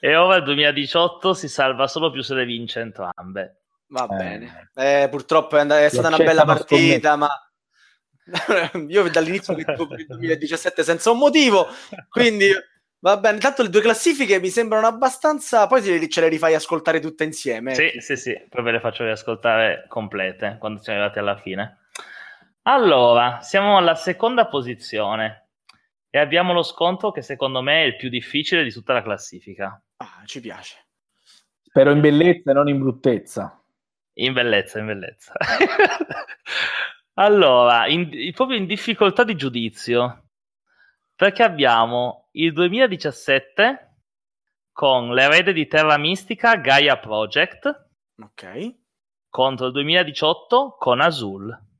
e ora il 2018 si salva solo più se le vince entrambe. Va eh. bene. Eh, purtroppo è, and- è stata una bella partita, ma io dall'inizio ho detto il 2017 senza un motivo, quindi Va bene, tanto le due classifiche mi sembrano abbastanza. Poi ce le rifai ascoltare tutte insieme. Sì, sì, sì, poi ve le faccio riascoltare complete quando siamo arrivati alla fine. Allora, siamo alla seconda posizione e abbiamo lo scontro che secondo me è il più difficile di tutta la classifica. Ah, ci piace. Spero in bellezza e non in bruttezza. In bellezza, in bellezza. allora, in, proprio in difficoltà di giudizio, perché abbiamo il 2017 con l'erede di Terra Mistica Gaia Project. Ok. Contro il 2018 con Azul.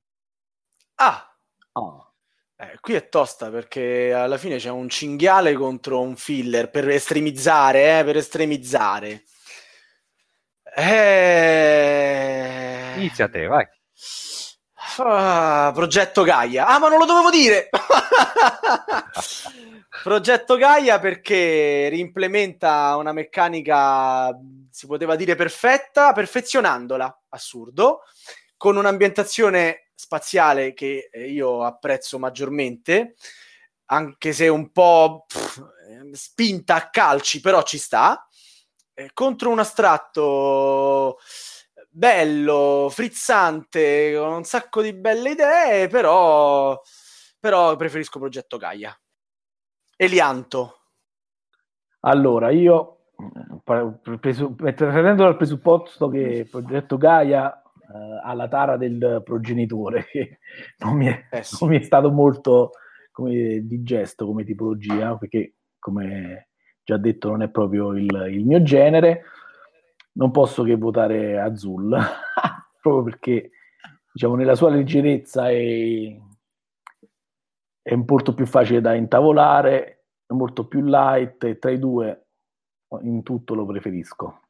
Ah. Oh. Eh, qui è tosta perché alla fine c'è un cinghiale contro un filler per estremizzare, eh, per estremizzare. Eh... Inizia te, vai. Ah, progetto Gaia. Ah, ma non lo dovevo dire! progetto Gaia perché reimplementa una meccanica, si poteva dire perfetta, perfezionandola, assurdo, con un'ambientazione spaziale che io apprezzo maggiormente, anche se un po' pff, spinta a calci, però ci sta, eh, contro un astratto bello, frizzante, con un sacco di belle idee, però, però preferisco Progetto Gaia. Elianto. Allora, io partendo dal presupposto che Progetto Gaia eh, ha la tara del progenitore, che non mi è, eh sì. non mi è stato molto come, digesto come tipologia, perché come già detto non è proprio il, il mio genere, non posso che votare Azul, proprio perché diciamo nella sua leggerezza è, è molto più facile da intavolare, è molto più light e tra i due in tutto lo preferisco.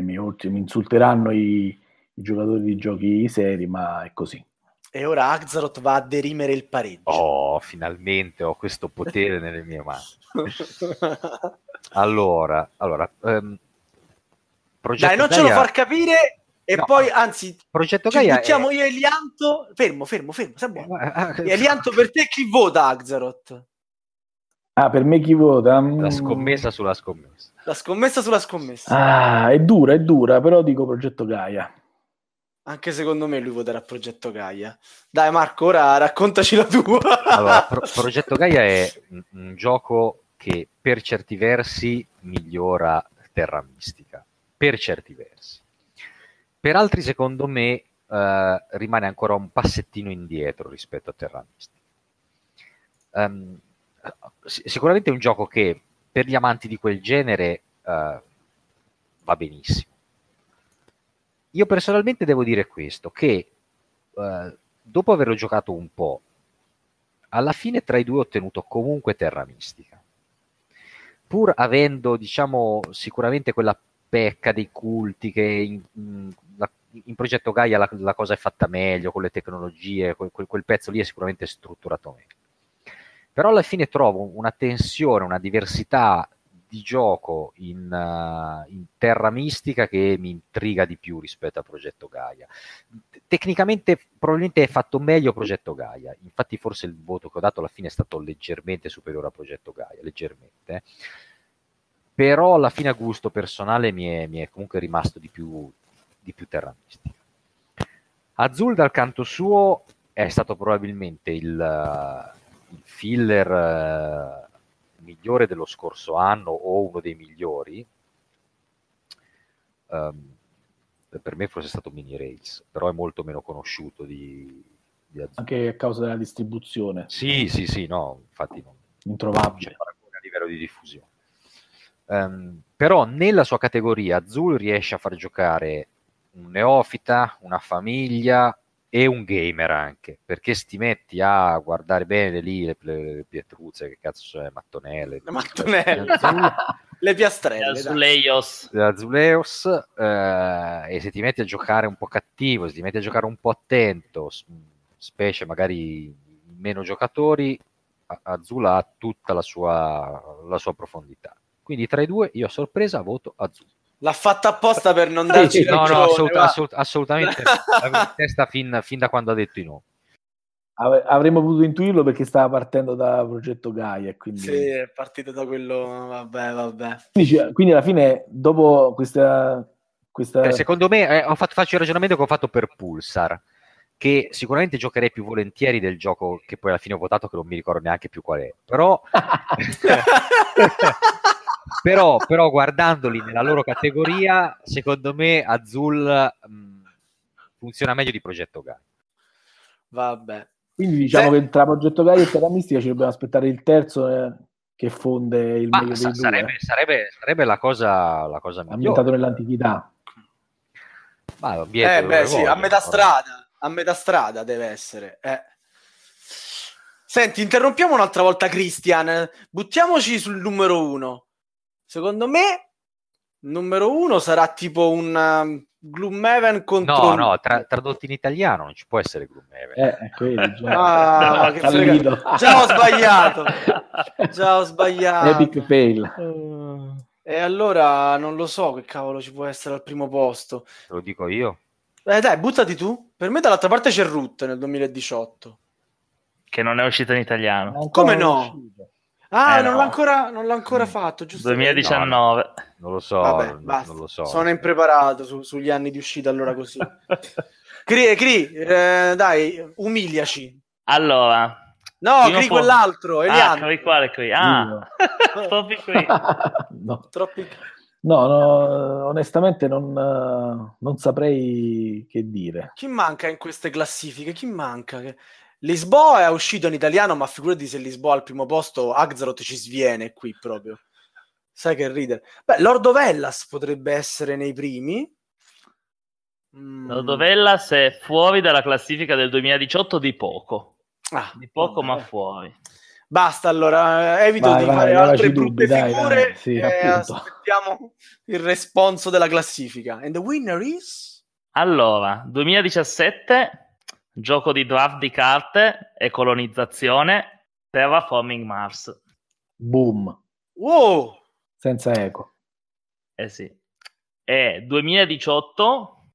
mi insulteranno i giocatori di giochi seri, ma è così. E ora Axaroth va a derimere il pareggio. Oh, finalmente ho questo potere nelle mie mani. allora, allora um, Dai, non Gaia... ce lo far capire e no, poi, anzi, progetto Gaia buttiamo è... io e Elianto. Fermo, fermo, fermo. Eh, eh, Elianto, per te chi vota Axaroth? Ah, per me chi vota? La scommessa sulla scommessa. La scommessa sulla scommessa. Ah, è dura, è dura, però dico progetto Gaia. Anche secondo me lui voterà Progetto Gaia. Dai Marco, ora raccontaci la tua. allora, Pro- Progetto Gaia è un, gioco che per certi versi migliora Terra Mistica, per certi versi. Per altri, secondo me, eh, rimane ancora un passettino indietro rispetto a Terra Mistica. Um, sicuramente è un gioco che per gli amanti di quel genere uh, va benissimo io personalmente devo dire questo, che eh, dopo averlo giocato un po', alla fine tra i due ho ottenuto comunque Terra Mistica. Pur avendo, diciamo, sicuramente quella pecca dei culti che in, in, in progetto Gaia la, la, cosa è fatta meglio, con le tecnologie, quel, quel pezzo lì è sicuramente strutturato meglio. Però alla fine trovo una tensione, una diversità di gioco in, uh, in, Terra Mistica che mi intriga di più rispetto a Progetto Gaia. Tecnicamente probabilmente è fatto meglio Progetto Gaia, infatti forse il voto che ho dato alla fine è stato leggermente superiore a Progetto Gaia, leggermente. Però alla fine a gusto personale mi è, mi è comunque rimasto di più, di più Terra Mistica. Azul dal canto suo è stato probabilmente il, il filler uh, migliore dello scorso anno o uno dei migliori, um, per me fosse stato Mini Rails, però è molto meno conosciuto di, di Anche a causa della distribuzione. Sì, sì, sì, no, infatti non, introvabile a livello di diffusione. Um, però nella sua categoria Azul riesce a far giocare un neofita, una famiglia, e un gamer anche, perché ti metti a guardare bene lì le, le, le pietruzze, che cazzo sono le mattonelle, le, mattonelle. le piastrelle, le azuleios, le azuleios eh, e se ti metti a giocare un po' cattivo, se ti metti a giocare un po' attento, specie magari meno giocatori, Azul ha tutta la sua, la sua profondità. Quindi tra i due io a sorpresa voto Azul. L'ha fatta apposta per non darci sì, No, no, assolut- assolut- assolutamente. Testa fin, fin, da quando ha detto i nomi. Ave- avremmo potuto intuirlo perché stava partendo da progetto Gaia. Quindi... Sì, è partito da quello. Vabbè, vabbè. Quindi, quindi alla fine, dopo questa. questa... Eh, secondo me, eh, ho fatto, faccio il ragionamento che ho fatto per Pulsar, che sicuramente giocherei più volentieri del gioco che poi alla fine ho votato, che non mi ricordo neanche più qual è. Però, però, però guardandoli nella loro categoria, secondo me Azul mh, funziona meglio di Progetto Gaia. Vabbè. Quindi diciamo Se... che tra Progetto Gaia e Terra Mistica ci dobbiamo aspettare il terzo eh, che fonde il Ma meglio sa- dei sarebbe, due. Sarebbe, sarebbe, la cosa, la cosa migliore. Ambientato nell'antichità. Ma, eh beh sì, a metà strada, a metà strada deve essere. Eh. Senti, interrompiamo un'altra volta Christian, buttiamoci sul numero uno. Secondo me, numero uno sarà tipo un um, Gloomhaven contro... No, no, tra- tradotto in italiano non ci può essere Gloomhaven. Eh, quelli, già. Ah, che frega- già ho sbagliato. Già ho sbagliato. Epic fail. E allora non lo so che cavolo ci può essere al primo posto. Te lo dico io. Eh dai, buttati tu. Per me dall'altra parte c'è Root nel 2018. Che non è uscito in italiano. Come no? Ah, Eh, non, no. l'ha ancora, non l'ha ancora fatto, giusto? 2019. Non lo so, Vabbè, non, basta. non lo so. Sono impreparato su- sugli anni di uscita allora così. Cri, Cri eh, dai, umiliaci. Allora, No, Cri po- quell'altro, ah, Elian. qui quale qui? Ah, proprio qui. no. Troppi... No, no, onestamente non, eh, non saprei che dire. Chi manca in queste classifiche? Chi manca? Lisboa è uscito in italiano, ma figurati se Lisboa al primo posto, Axaroth ci sviene qui proprio. Sai che ridere. Beh, Lord of Hellas potrebbe essere nei primi. Mm. Rodovellas è fuori dalla classifica del 2018 di poco. Ah, Di poco, vabbè. ma fuori. Basta allora, eh, evito Vai, di vai, fare altre brutte dubbi, dai, figure dai, sì, e appunto. aspettiamo il responso della classifica. And the winner is... Allora, 2017, gioco di draft di carte e colonizzazione, Terraforming Mars. Boom, Wow! senza eco. Eh sì. E 2018,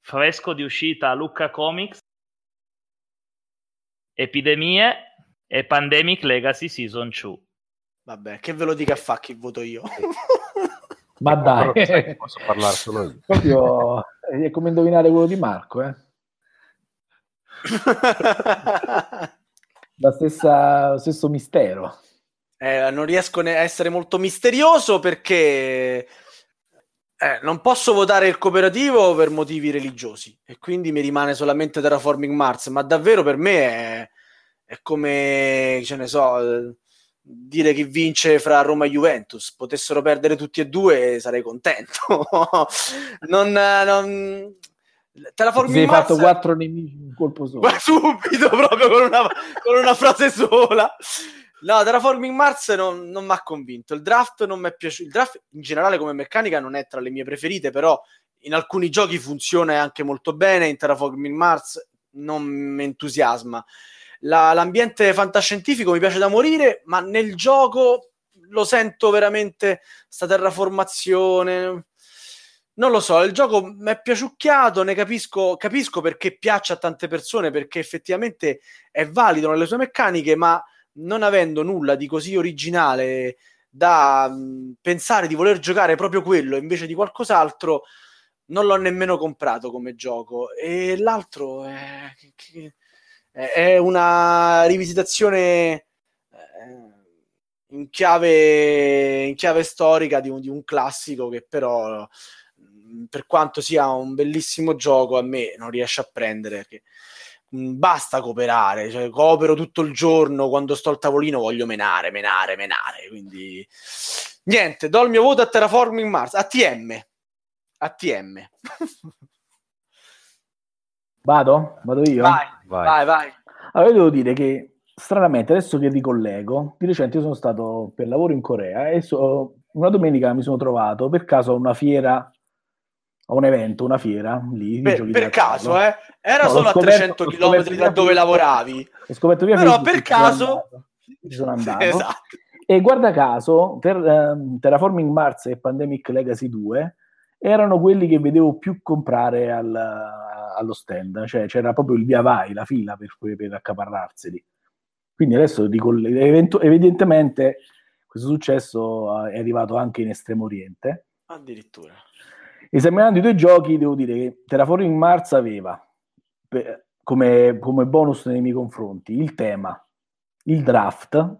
fresco di uscita Lucca Comics, Epidemie e Pandemic Legacy Season 2. Vabbè, che ve lo dica a fa chi voto io. Ma dai, posso parlare solo io. proprio è come indovinare quello di Marco, eh? La stessa, lo stesso mistero. Eh, non riesco a essere molto misterioso perché eh, non posso votare il cooperativo per motivi religiosi e quindi mi rimane solamente Terraforming Mars, ma davvero per me è, è come, ce ne so, dire chi vince fra Roma e Juventus. Potessero perdere tutti e due sarei contento. non, non... Terraforming Mars fatto quattro nemici colpo solo. ma subito proprio con una, con una frase sola. No, Terraforming Mars non, non mi ha convinto. Il draft non mi è piaciuto. Il draft in generale come meccanica non è tra le mie preferite, però in alcuni giochi funziona anche molto bene. In Terraforming Mars non mi entusiasma. La- l'ambiente fantascientifico mi piace da morire, ma nel gioco lo sento veramente sta terraformazione. Non lo so, il gioco mi è piaciucchiato, ne capisco, capisco perché piace a tante persone, perché effettivamente è valido nelle sue meccaniche, ma non avendo nulla di così originale da mh, pensare di voler giocare proprio quello invece di qualcos'altro, non l'ho nemmeno comprato come gioco. E l'altro è, è- una rivisitazione eh, in chiave, in chiave storica di un, di un classico che però per quanto sia un bellissimo gioco a me non riesce a prendere perché mh, basta cooperare cioè, coopero tutto il giorno quando sto al tavolino voglio menare, menare, menare quindi niente, do il mio voto a Terraforming Mars ATM ATM Vado? Vado io? vai, Vai. vai, vai Allora, io devo dire che stranamente, adesso che ricollego, di recente io sono stato per lavoro in Corea e so- una domenica mi sono trovato per caso a una fiera, a un evento, una fiera lì. per, per caso eh era No, solo a scoperto- 300 l'ho km da dove lavoravi Ho scoperto via Però per caso-. Ci sono andato. esatto E guarda caso, ter- ehm, Terraforming Mars e Pandemic Legacy 2 erano quelli che vedevo più comprare al, allo stand, cioè c'era proprio il via vai, la fila per, per accaparrarseli. Quindi adesso dico, evidentemente questo successo è arrivato anche in Estremo Oriente. Addirittura. Esaminando i due giochi, devo dire che Terraforming Mars aveva per, come, come bonus nei miei confronti il tema, il draft,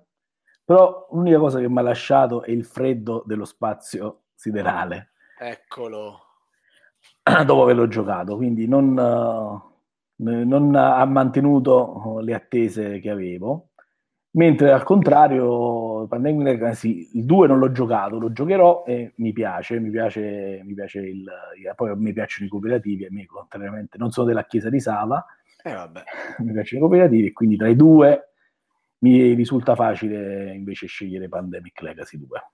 però l'unica cosa che mi ha lasciato è il freddo dello spazio siderale. Eccolo. Dopo averlo giocato, quindi non, non ha mantenuto le attese che avevo. Mentre al contrario, Pandemic Legacy il 2 non l'ho giocato, lo giocherò e mi piace, mi piace, mi piace il, poi mi piacciono i cooperativi, a me contrariamente non sono della chiesa di Sava, eh, vabbè. mi piacciono i cooperativi e quindi tra i due mi risulta facile invece scegliere Pandemic Legacy 2.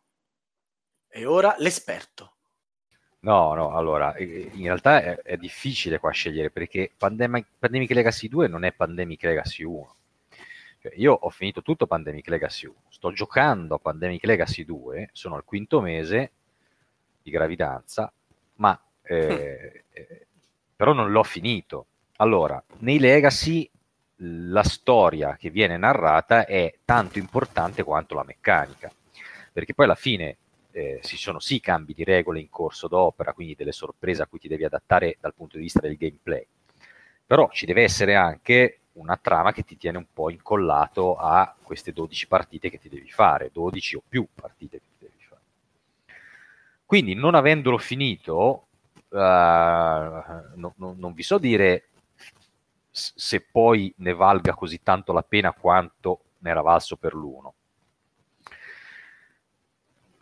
E ora l'esperto. No, no, allora, in realtà è, è difficile qua scegliere perché Pandemic, Pandemic Legacy 2 non è Pandemic Legacy 1 cioè, io ho finito tutto Pandemic Legacy 1, sto giocando a Pandemic Legacy 2, sono al quinto mese di gravidanza, ma eh, eh, però non l'ho finito. Allora, nei Legacy la storia che viene narrata è tanto importante quanto la meccanica, perché poi alla fine eh, ci sono sì cambi di regole in corso d'opera, quindi delle sorprese a cui ti devi adattare dal punto di vista del gameplay, però ci deve essere anche una trama che ti tiene un po' incollato a queste 12 partite che ti devi fare, 12 o più partite che ti devi fare. Quindi non avendolo finito, uh, no, no, non vi so dire se poi ne valga così tanto la pena quanto ne era valso per l'uno.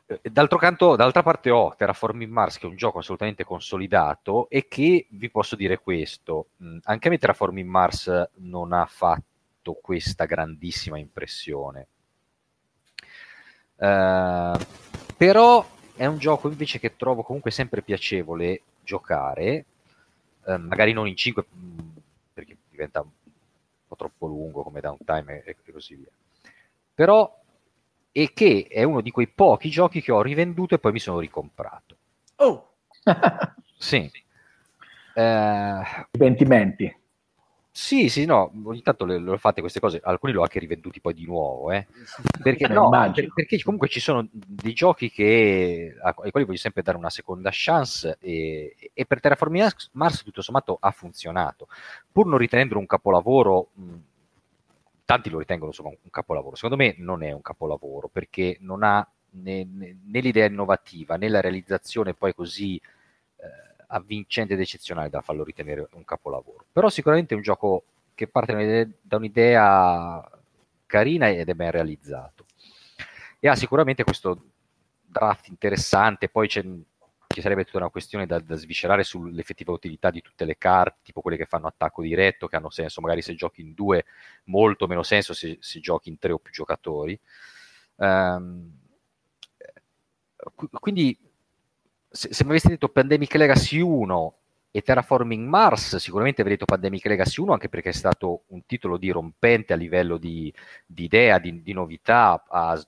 Eh, d'altro canto, d'altra parte ho Terraforming Mars, che è un gioco assolutamente consolidato e che vi posso dire questo, anche a me Terraforming Mars non ha fatto questa grandissima impressione. Uh, però è un gioco invece che trovo comunque sempre piacevole giocare, uh, magari non in 5 mm, perché diventa un po' troppo lungo come downtime e, e così via. Però e che è uno di quei pochi giochi che ho rivenduto e poi mi sono ricomprato. Oh! sì. Eh, Pentimenti. Sì, sì, no, ogni tanto le, le fate queste cose, alcuni l'ho anche rivenduti poi di nuovo, eh. Perché, no, per, perché comunque ci sono dei giochi che, ai quali voglio sempre dare una seconda chance e, e per Terraforming Mars tutto sommato ha funzionato, pur non ritenendolo un capolavoro mh, tanti lo ritengono insomma, un capolavoro. Secondo me non è un capolavoro perché non ha né, né, l'idea innovativa né la realizzazione poi così eh, avvincente ed eccezionale da farlo ritenere un capolavoro. Però sicuramente è un gioco che parte da un'idea carina ed è ben realizzato. E ha sicuramente questo draft interessante, poi c'è ci sarebbe tutta una questione da, da, sviscerare sull'effettiva utilità di tutte le carte, tipo quelle che fanno attacco diretto, che hanno senso magari se giochi in due, molto meno senso se, se giochi in tre o più giocatori. Um, quindi, se, se mi aveste detto Pandemic Legacy 1 e Terraforming Mars, sicuramente avrei detto Pandemic Legacy 1 anche perché è stato un titolo dirompente a livello di, di idea, di, di novità, ha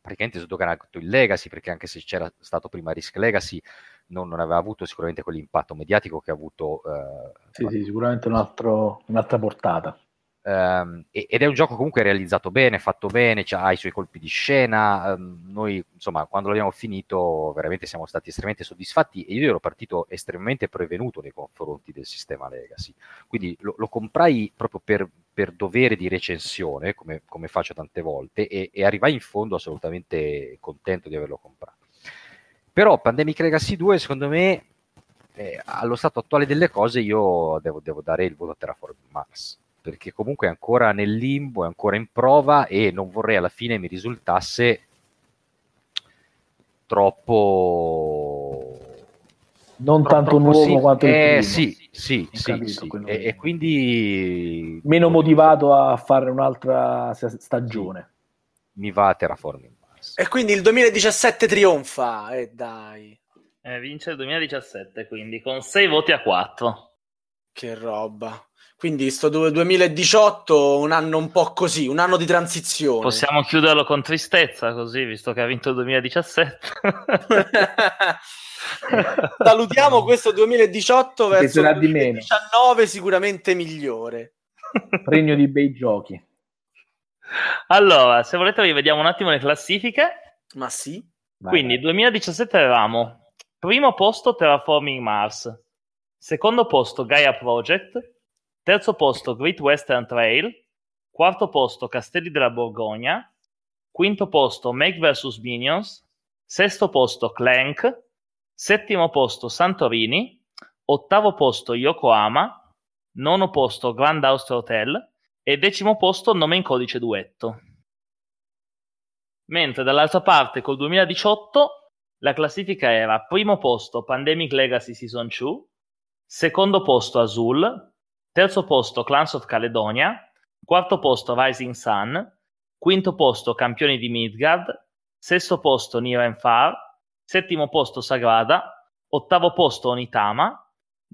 praticamente sdoganato il legacy, perché anche se c'era stato prima Risk Legacy, non, non aveva avuto sicuramente quell'impatto mediatico che ha avuto. Eh, sì, sì, sicuramente un altro, un'altra portata. Um, ed è un gioco comunque realizzato bene, fatto bene, ha i suoi colpi di scena. Um, noi, insomma, quando l'abbiamo finito, veramente siamo stati estremamente soddisfatti e io ero partito estremamente prevenuto nei confronti del sistema Legacy. Quindi lo, lo comprai proprio per, per, dovere di recensione, come, come faccio tante volte, e, e, arrivai in fondo assolutamente contento di averlo comprato. Però Pandemic Legacy 2, secondo me, eh, allo stato attuale delle cose, io devo, devo dare il voto a Terraform Mars perché comunque è ancora nel limbo, è ancora in prova e non vorrei alla fine mi risultasse troppo non troppo tanto nuovo sì, quanto eh, il sì, sì, sì, capito, sì. E, e, quindi meno motivato a fare un'altra stagione. Mi va a Terraforming Mars e quindi il 2017 trionfa. E eh, dai. Eh, vince il 2017 quindi con 6 voti a 4 che roba Quindi sto 2018 un anno un po' così, un anno di transizione. Possiamo chiuderlo con tristezza così, visto che ha vinto il 2017. Salutiamo questo 2018 verso il di meno. 2019 sicuramente migliore. Regno di bei giochi. Allora, se volete rivediamo un attimo le classifiche. Ma sì. Quindi 2017 avevamo primo posto Terraforming Mars, secondo posto Gaia Project, terzo posto Great Western Trail, quarto posto Castelli della Borgogna, quinto posto Make vs Minions, sesto posto Clank, settimo posto Santorini, ottavo posto Yokohama, nono posto Grand Austria Hotel. E decimo posto Nome in codice duetto. Mentre dall'altra parte col 2018 la classifica era primo posto Pandemic Legacy Season 2, secondo posto Azul, terzo posto Clans of Caledonia, quarto posto Rising Sun, quinto posto Campioni di Midgard, sesto posto Niren Far, settimo posto Sagrada, ottavo posto Onitama,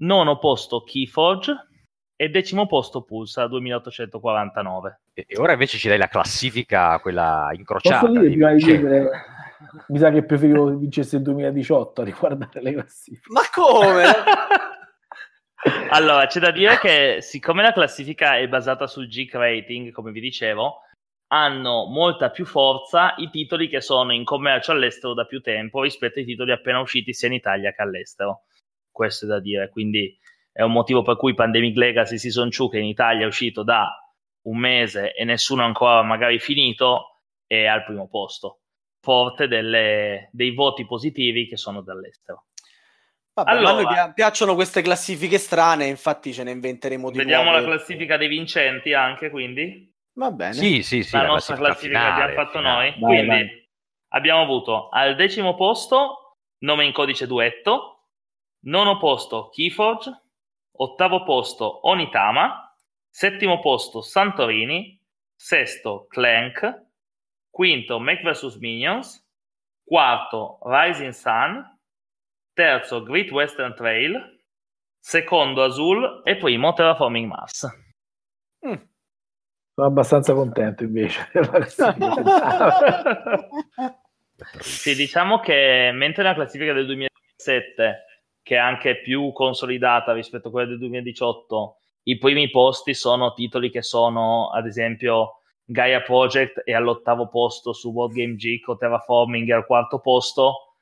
nono posto Keyforge e decimo posto Pulsar 2849. E, e ora invece ci dai la classifica, quella incrociata. Posso dire, prima di chiudere, mi sa che preferivo che vincesse il 2018 a riguardare le classifiche. Ma come? allora, c'è da dire che siccome la classifica è basata sul Geek Rating, come vi dicevo, hanno molta più forza i titoli che sono in commercio all'estero da più tempo rispetto ai titoli appena usciti sia in Italia che all'estero. Questo è da dire, quindi è un motivo per cui Pandemic Legacy Season 2 che in Italia è uscito da un mese e nessuno ancora magari finito è al primo posto, forte delle, dei voti positivi che sono dall'estero. Vabbè, allora, a noi piacciono queste classifiche strane, infatti ce ne inventeremo di Vediamo nuove. la classifica dei vincenti anche, quindi. Va bene. Sì, sì, sì. La, la nostra classifica, finale, che abbiamo fatto finale. noi. Vai, quindi vai. abbiamo avuto al decimo posto nome in codice duetto, nono posto Keyforge, ottavo posto Onitama, settimo posto Santorini, sesto Clank, quinto Make vs Minions, quarto Rising Sun, terzo Great Western Trail, secondo Azul e primo Terraforming Mars. Mm. Sono abbastanza contento invece. sì, diciamo che mentre nella classifica del 2017, che è anche più consolidata rispetto a quella del 2018, i primi posti sono titoli che sono, ad esempio, Gaia Project è all'ottavo posto su World Game Geek o Terraforming è al quarto posto,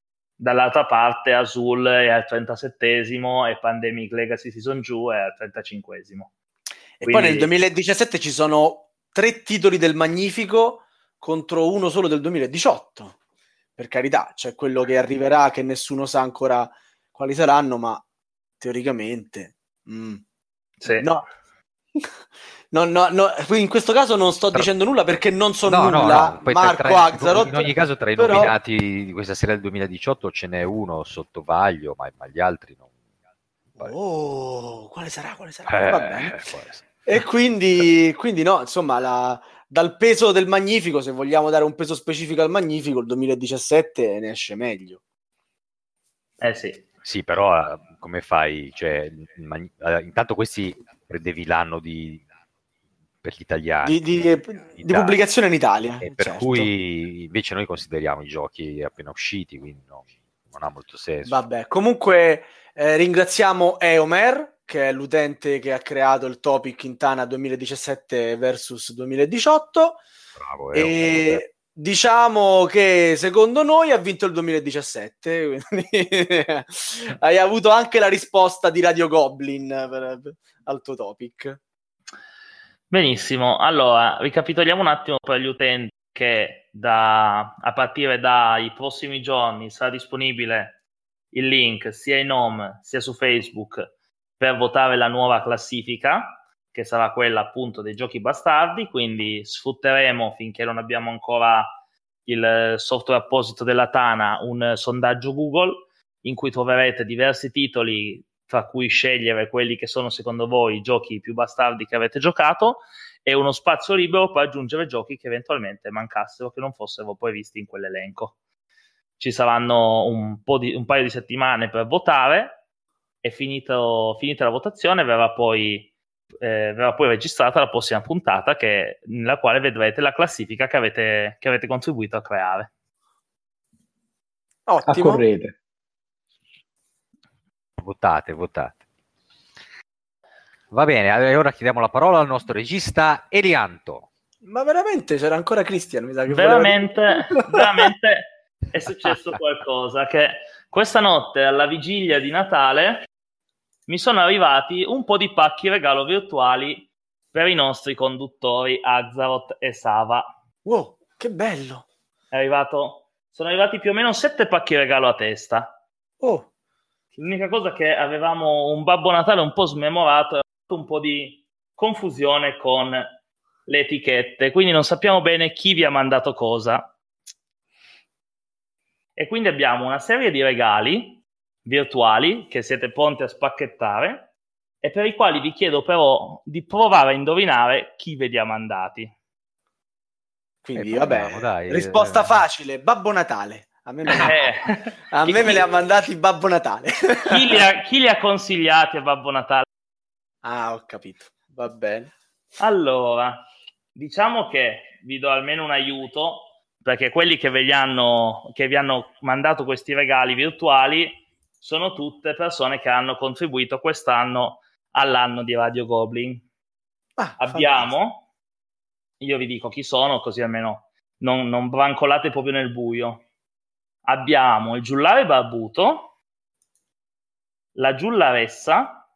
dall'altra parte Azul è al 37 e Pandemic Legacy Season 2 è al 35 e Quindi... poi nel 2017 ci sono tre titoli del Magnifico contro uno solo del 2018. Per carità, c'è quello che arriverà che nessuno sa ancora quali saranno, ma teoricamente... Mm. Sì. No. No, no, no, in questo caso non sto dicendo nulla perché non so no, nulla. No, Marco tra, Axarot, in ogni caso, tra i però... nominati di questa serie del 2018 ce n'è uno sotto vaglio, ma, ma gli altri non. Oh, quale sarà? Quale sarà? Eh, Va bene. E quindi, quindi no, insomma, la, dal peso del Magnifico, se vogliamo dare un peso specifico al Magnifico, il 2017 ne esce meglio. Eh sì. Sì, però come fai? Cioè, intanto questi prendevi l'anno di, per gli italiani. Di, di, di pubblicazione in Italia. E per certo. cui invece noi consideriamo i giochi appena usciti, quindi no, non ha molto senso. Vabbè, comunque eh, ringraziamo Eomer che è l'utente che ha creato il topic Quintana 2017 versus 2018. Bravo, e diciamo che secondo noi ha vinto il 2017, hai avuto anche la risposta di Radio Goblin per, per, al tuo topic. Benissimo, allora ricapitoliamo un attimo per gli utenti che da, a partire dai prossimi giorni sarà disponibile il link sia in home sia su Facebook per votare la nuova classifica, che sarà quella appunto dei giochi bastardi, quindi sfrutteremo finché non abbiamo ancora il software apposito della Tana un sondaggio Google in cui troverete diversi titoli tra cui scegliere quelli che sono secondo voi i giochi più bastardi che avete giocato e uno spazio libero per aggiungere giochi che eventualmente mancassero, che non fossero poi visti in quell'elenco. Ci saranno un, di, un paio di settimane per votare e finito, finita la votazione verrà poi eh, verrà poi registrata la prossima puntata che, nella quale vedrete la classifica che avete, che avete contribuito a creare. Ottimo. Accorrete. Votate, votate. Va bene, ora chiediamo la parola al nostro regista Elianto. Ma veramente c'era ancora Christian, mi sa che voleva- Veramente, veramente è successo qualcosa che questa notte alla vigilia di Natale mi sono arrivati un po' di pacchi regalo virtuali per i nostri conduttori Azaroth e Sava. Wow, che bello. È arrivato, sono arrivati più o meno sette pacchi regalo a testa. Oh, L'unica cosa che avevamo un Babbo Natale un po' smemorato e un po' di confusione con le etichette, quindi non sappiamo bene chi vi ha mandato cosa. E quindi abbiamo una serie di regali virtuali che siete pronti a spacchettare e per i quali vi chiedo però di provare a indovinare chi ve li ha mandati. quindi Eh, vabbè, proviamo, dai. risposta Eh. facile, Babbo Natale. A me, me, Eh, a chi- me me li ha mandati Babbo Natale. chi, li ha, chi li ha consigliati a Babbo Natale? ah, ho capito. Va bene. Allora, diciamo che vi do almeno un aiuto perché quelli che vi hanno, che vi hanno mandato questi regali virtuali sono tutte persone che hanno contribuito quest'anno all'anno di Radio Goblin. Ah, Abbiamo, io vi dico chi sono, così almeno non, non brancolate proprio nel buio. Abbiamo il giullare barbuto, la giullaressa,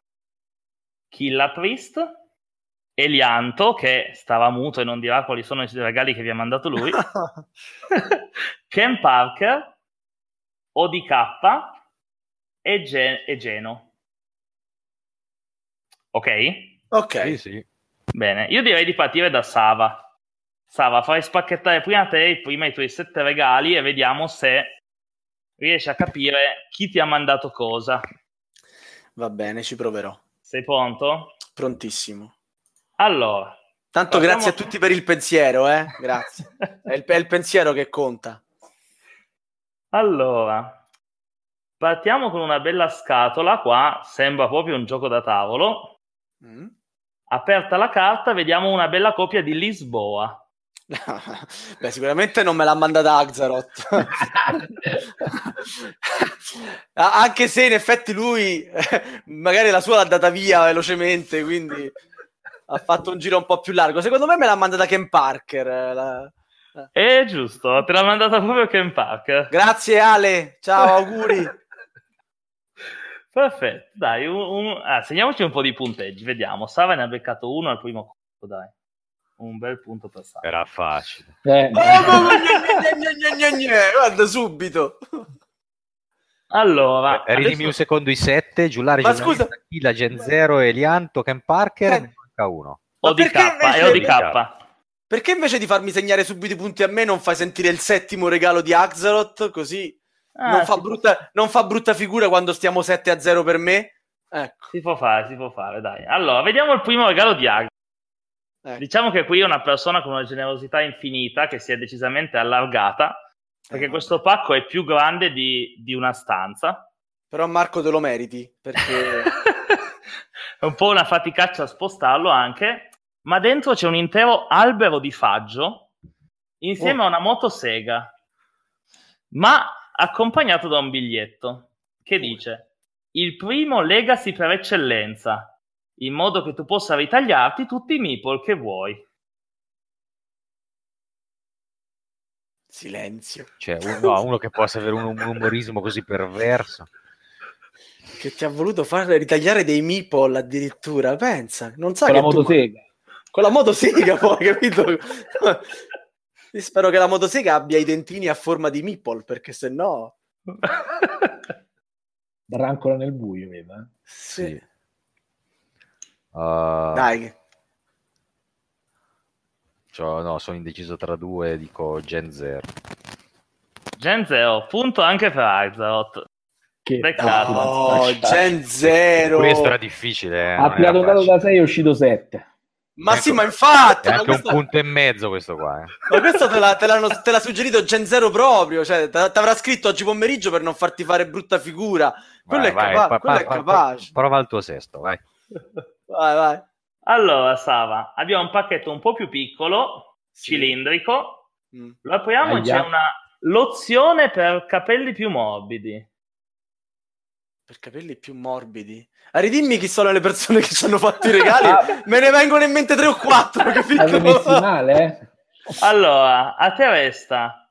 Killa Priest, Elianto, che stava muto e non dirà quali sono i regali che vi ha mandato lui, Ken Parker, ODK e, Gen- e Geno. Ok? ok. Sì, sì. Bene, io direi di partire da Sava. Sava, fai spacchettare prima te e prima i tuoi sette regali e vediamo se riesci a capire chi ti ha mandato cosa. Va bene, ci proverò. Sei pronto? Prontissimo. Allora, Tanto Partiamo- grazie a tutti per il pensiero, eh? Grazie. È il, è il pensiero che conta. allora, partiamo con una bella scatola. Qua sembra proprio un gioco da tavolo. Mm. Aperta la carta, vediamo una bella copia di Lisboa. Beh, sicuramente non me l'ha mandata Axaroth. Anche se in effetti lui eh, magari la sua l'ha data via velocemente, quindi ha fatto un giro un po' più largo. Secondo me me l'ha mandata Ken Parker. eh, la- È giusto, te l'ha mandata proprio Ken Parker. Grazie Ale, ciao, auguri. Perfetto, dai, un- un- ah, segniamoci un po' di punteggi, vediamo. Sava ne ha beccato uno al primo colpo, dai. Un bel punto per Sava. Era facile. Eh, Oh, Guarda subito. Allora, Ridimi adesso- un secondo i sette, Giullare, Ma scusa- Killa, Gen Zero, Elianto, Ken Parker, Eh. ne manca uno. Ma ODK, perché invece- è ODK. Perché invece di farmi segnare subito i punti a me non fai sentire il settimo regalo di Axaroth? Così Ah, non, fa brutta, non fa brutta figura quando stiamo 7 a 0 per me? Ecco. si può fare, si può fare, dai. Allora, vediamo il primo regalo di Ag. ecco. Diciamo che qui è una persona con una generosità infinita che si è decisamente allargata, perché Eh, questo pacco è più grande di, di una stanza. Però Marco te lo meriti, perché... è un po' una faticaccia a spostarlo anche, ma dentro c'è un intero albero di faggio insieme Oh. a una motosega, ma accompagnato da un biglietto che dice il primo legacy per eccellenza, in modo che tu possa ritagliarti tutti i meeple che vuoi. Silenzio. Cioè, un- no, uno che possa avere un, un umorismo così perverso. Che ti ha voluto far ritagliare dei meeple addirittura, pensa. Non sa con che la tu- motosega. Con la motosega poi, capito? Io spero che la motosega abbia i dentini a forma di meeple, perché se no... Brancola nel buio, vedo. eh. Sì. Uh, Dai, cioè, no, sono indeciso tra due, dico Gen Zero. Gen Zero, punto anche per Arzarot. Che Peccato. oh, Gen Zero. Questo era difficile. Eh, ha facile. da 6 è uscito 7. Ma Ecco. sì, ma infatti... È anche un questo, punto e mezzo questo qua. eh. ma questo te, l'ha, te te l'ha suggerito Gen Zero proprio, cioè ti avrà scritto oggi pomeriggio per non farti fare brutta figura. Quello, Vai, è, vai, capa- pa- quello pa- è pa- capace. Prova il tuo sesto, vai. Vai, vai. Allora, Sava, abbiamo un pacchetto un po' più piccolo, Sì. cilindrico. Mm. Lo apriamo e Aia. c'è una lozione per capelli più morbidi. Per capelli più morbidi. Ah, ridimmi chi sono le persone che ci hanno fatto i regali. Me ne vengono in mente tre o quattro, capito? messi male, eh? Allora, a te resta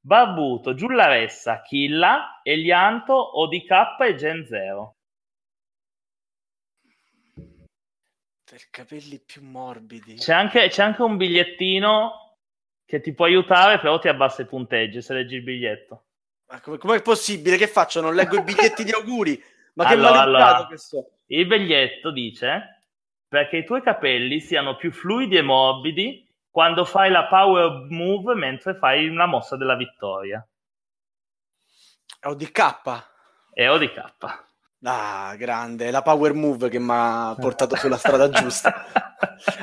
Barbuto, Giullaressa, Killa, Elianto, ODK e Gen Zero. Per capelli più morbidi. C'è anche, c'è anche un bigliettino che ti può aiutare, però ti abbassa i punteggi se leggi il biglietto. Ma come, com'è possibile? Che faccio? Non leggo i biglietti di auguri? Ma che Allora, allora. che so. Il biglietto dice perché i tuoi capelli siano più fluidi e morbidi quando fai la power move mentre fai una mossa della vittoria. ODK. E ODK. Ah, grande, è la power move che mi ha portato sulla strada giusta.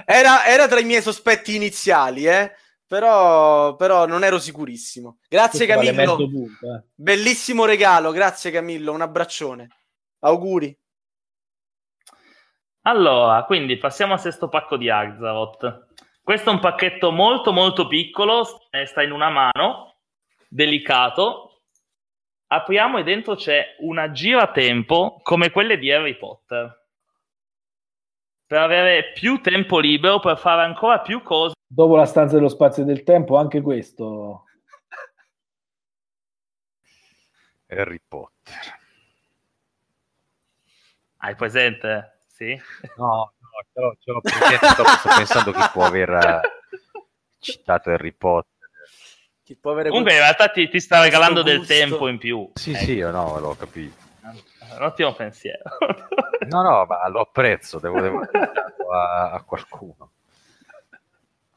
Era, era tra i miei sospetti iniziali, eh? Però, però non ero sicurissimo. Grazie Questo vale Camillo, mezzo punto, eh. bellissimo regalo, grazie Camillo, un abbraccione. Auguri. Allora, quindi passiamo al sesto pacco di Axaroth. Questo è un pacchetto molto molto piccolo, sta in una mano, delicato. Apriamo e dentro c'è una giratempo come quelle di Harry Potter. Per avere più tempo libero, per fare ancora più cose. Dopo la stanza dello spazio e del tempo, anche questo. Harry Potter. Hai presente? Sì? No, no, ce l'ho, ce l'ho presente, sto, pensando chi può aver eh, citato Harry Potter. Chi può avere Comunque in realtà ti, ti sta regalando del tempo in più. Sì, Ecco, sì, io no, l'ho capito. Un ottimo pensiero. No, no, ma lo apprezzo, devo, devo a, a qualcuno.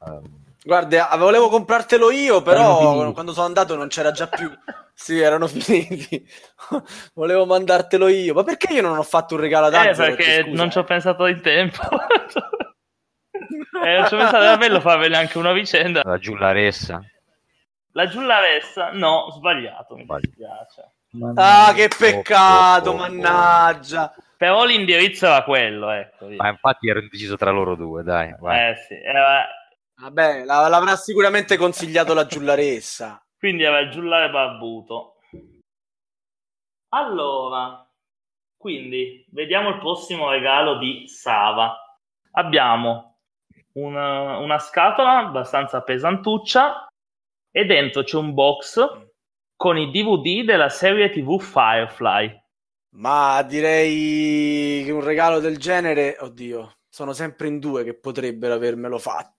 Ehm, Guarda, ah, volevo comprartelo io, però quando sono andato non c'era già più. Sì, erano finiti. volevo mandartelo io. Ma perché io non ho fatto un regalo ad Eh, Axelot, perché scusa, non ci ho eh? pensato in tempo. eh, non ci ho pensato, era bello farvene anche una vicenda. la Giullaressa. La Giullaressa, no, sbagliato, mi Sbaglio. dispiace. Ma- Ah, che peccato, Oh, oh, oh, mannaggia. Però l'indirizzo era quello, ecco. Ma infatti ero indeciso tra loro due, dai. vai. Eh sì, era- Vabbè, la- l'avrà sicuramente consigliato la Giullaressa. quindi il giullare barbuto. Allora, quindi vediamo il prossimo regalo di Sava. Abbiamo una, una scatola abbastanza pesantuccia e dentro c'è un box con i DVD della serie TV Firefly. Ma direi che un regalo del genere, oddio, sono sempre in due che potrebbero avermelo fatto.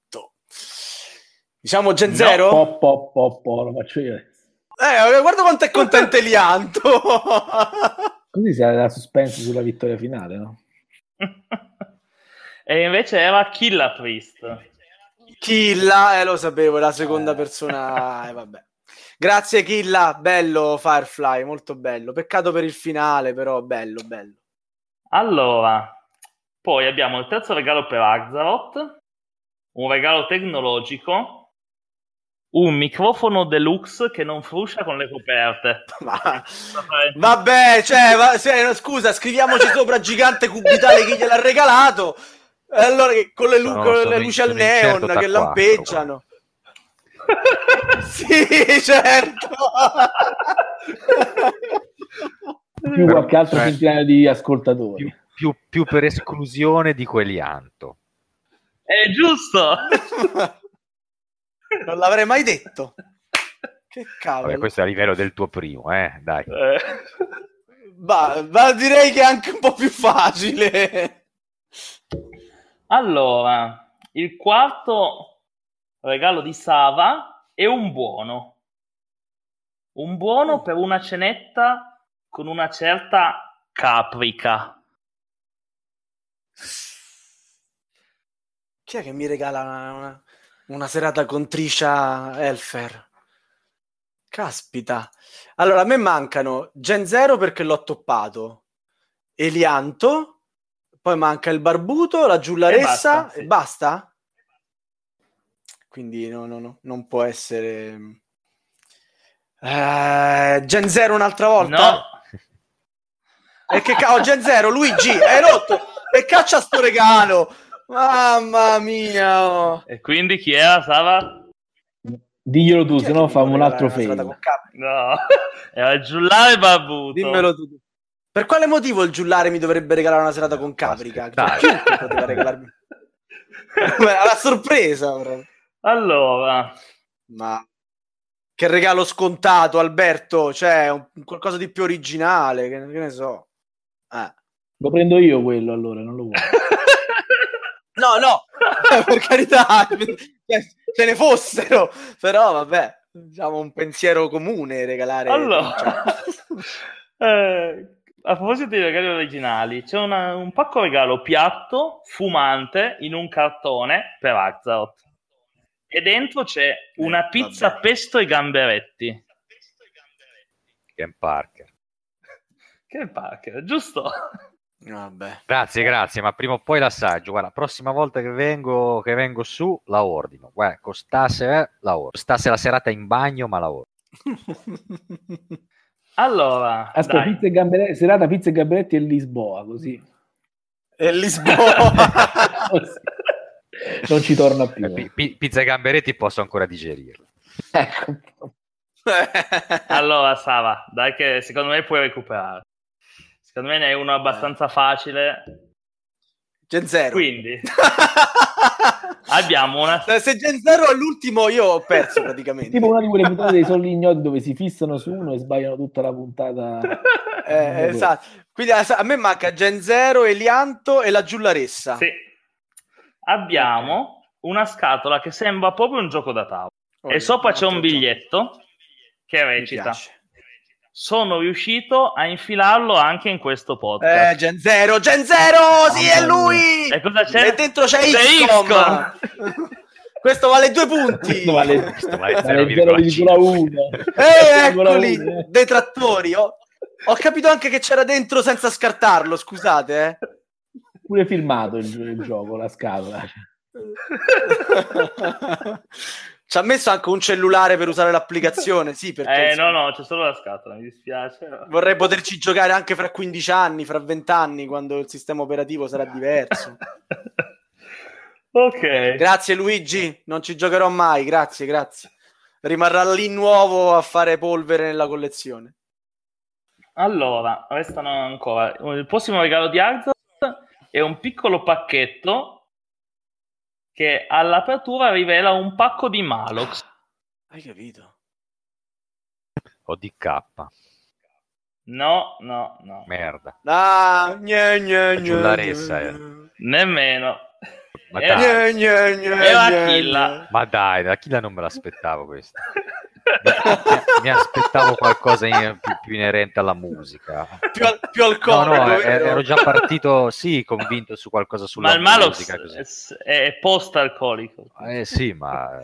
Diciamo Gen No. Zero? Po, po, po, po, lo faccio io. Eh, guarda quanto è contento Elianto. Così si ha la suspense sulla vittoria finale, no? e invece era Killa Priest. Killa, eh, lo sapevo, la seconda Eh. persona, eh, vabbè. Grazie Killa, bello Firefly, molto bello. Peccato per il finale, però bello, bello. Allora, poi abbiamo il terzo regalo per Axaroth, un regalo tecnologico, un microfono deluxe che non fruscia con le coperte. Ma... Vabbè, cioè, va- se- scusa, scriviamoci sopra gigante cubitale chi gliel'ha regalato. E allora che con le, lu- Sono- con le luci al neon 184, che lampeggiano. sì, certo. Più qualche altro cioè, centinaio di ascoltatori. Più, più- più per esclusione di quell'Ianto. È giusto! Non l'avrei mai detto. Che cavolo. Vabbè, questo è a livello del tuo primo, eh, dai. Eh, Ma, ma direi che è anche un po' più facile. Allora, il quarto regalo di Sava è un buono. Un buono per una cenetta con una certa caprica. Chi è che mi regala una, una- una serata con Trisha Elfer? Caspita. Allora, a me mancano Gen Zero perché l'ho toppato, Elianto, poi manca il Barbuto, la Giullaressa E basta, sì. e basta? Quindi no, no, no, non può essere... Eh, Gen Zero un'altra volta? No, E che cavolo, Gen Zero, Luigi, hai rotto! E caccia sto regalo! Mamma mia! oh. E quindi chi era, Sava? Diglielo tu, Chi è se no famo un altro Capri? No, era Giullare Barbuto. Dimmelo tu. Per quale motivo il giullare mi dovrebbe regalare una serata con Caprica? Cioè, poteva regalarmi. Alla sorpresa, però. Allora, Ma che regalo scontato, Alberto! Cioè, un, un qualcosa di più originale, che, che ne so. Eh. Lo prendo io quello allora, non lo vuoi. No, no, per carità, cioè, ce ne fossero, però vabbè, diciamo un pensiero comune regalare. allora cioè, eh, a proposito di regali originali, c'è una- un pacco regalo piatto, fumante, in un cartone per Axaroth. E dentro c'è una Eh, pizza vabbè. pesto e gamberetti. Ken Parker. Che Parker, giusto? Vabbè. Grazie, grazie, ma prima o poi l'assaggio. Guarda, prossima volta che vengo, che vengo su, la ordino. Guarda, costasse, eh, la ordino. Costasse la serata in bagno, ma la ordino. Allora, Aspetta, dai. pizza e gamberetti, serata pizza e gamberetti e Lisboa, così. E Lisboa. non ci torna più. Eh, pi- pi- pizza e gamberetti posso ancora digerirla. Ecco. Allora, Sava, dai che secondo me puoi recuperare. Secondo me ne hai uno abbastanza facile. Gen Zero. Quindi abbiamo una... Se Gen Zero è l'ultimo, io ho perso praticamente. tipo una di quelle puntate dei soldi ignoti dove si fissano su uno e sbagliano tutta la puntata. Eh, esatto. Quindi a me manca Gen Zero, Elianto e la Giullaressa. Sì. Abbiamo una scatola che sembra proprio un gioco da tavola. Oh, e sopra c'è un biglietto che Mi recita: piace. Sono riuscito a infilarlo anche in questo Eh, podcast. Gen Zero, Gen Zero, sì, è lui! e cosa c'è? E dentro c'è C'è XCOM. Questo vale due punti. Questo vale, Questo vale vale 0,5. 0,1. Eh, eccoli, 0,1. detrattori. Ho, ho capito anche che c'era dentro senza scartarlo, scusate. Eh. Pure firmato il, il gioco, la scatola. Ci ha messo anche un cellulare per usare l'applicazione, sì, perché Eh, no, no, c'è solo la scatola, mi dispiace. vorrei poterci giocare anche fra 15 anni, fra 20 anni, quando il sistema operativo sarà diverso. ok. Grazie Luigi, non ci giocherò mai, grazie, grazie. Rimarrà lì nuovo a fare polvere nella collezione. Allora, restano ancora. Il prossimo regalo di Arzot è un piccolo pacchetto che all'apertura rivela un pacco di Malox. Hai capito? O DK. No, no, no. Merda. Ah, gne, gne, gne, Giullaressa, gne. eh. Nemmeno. Ma dai, Gne, gne, gne, Era Achilla. ma dai, da chi la non me l'aspettavo questo? Mi aspettavo qualcosa in- più, più inerente alla musica. Più, al- più No, alcolico. no, vero? ero già partito, sì, convinto su qualcosa sulla Ma il così. è, è post-alcolico. Eh sì, ma...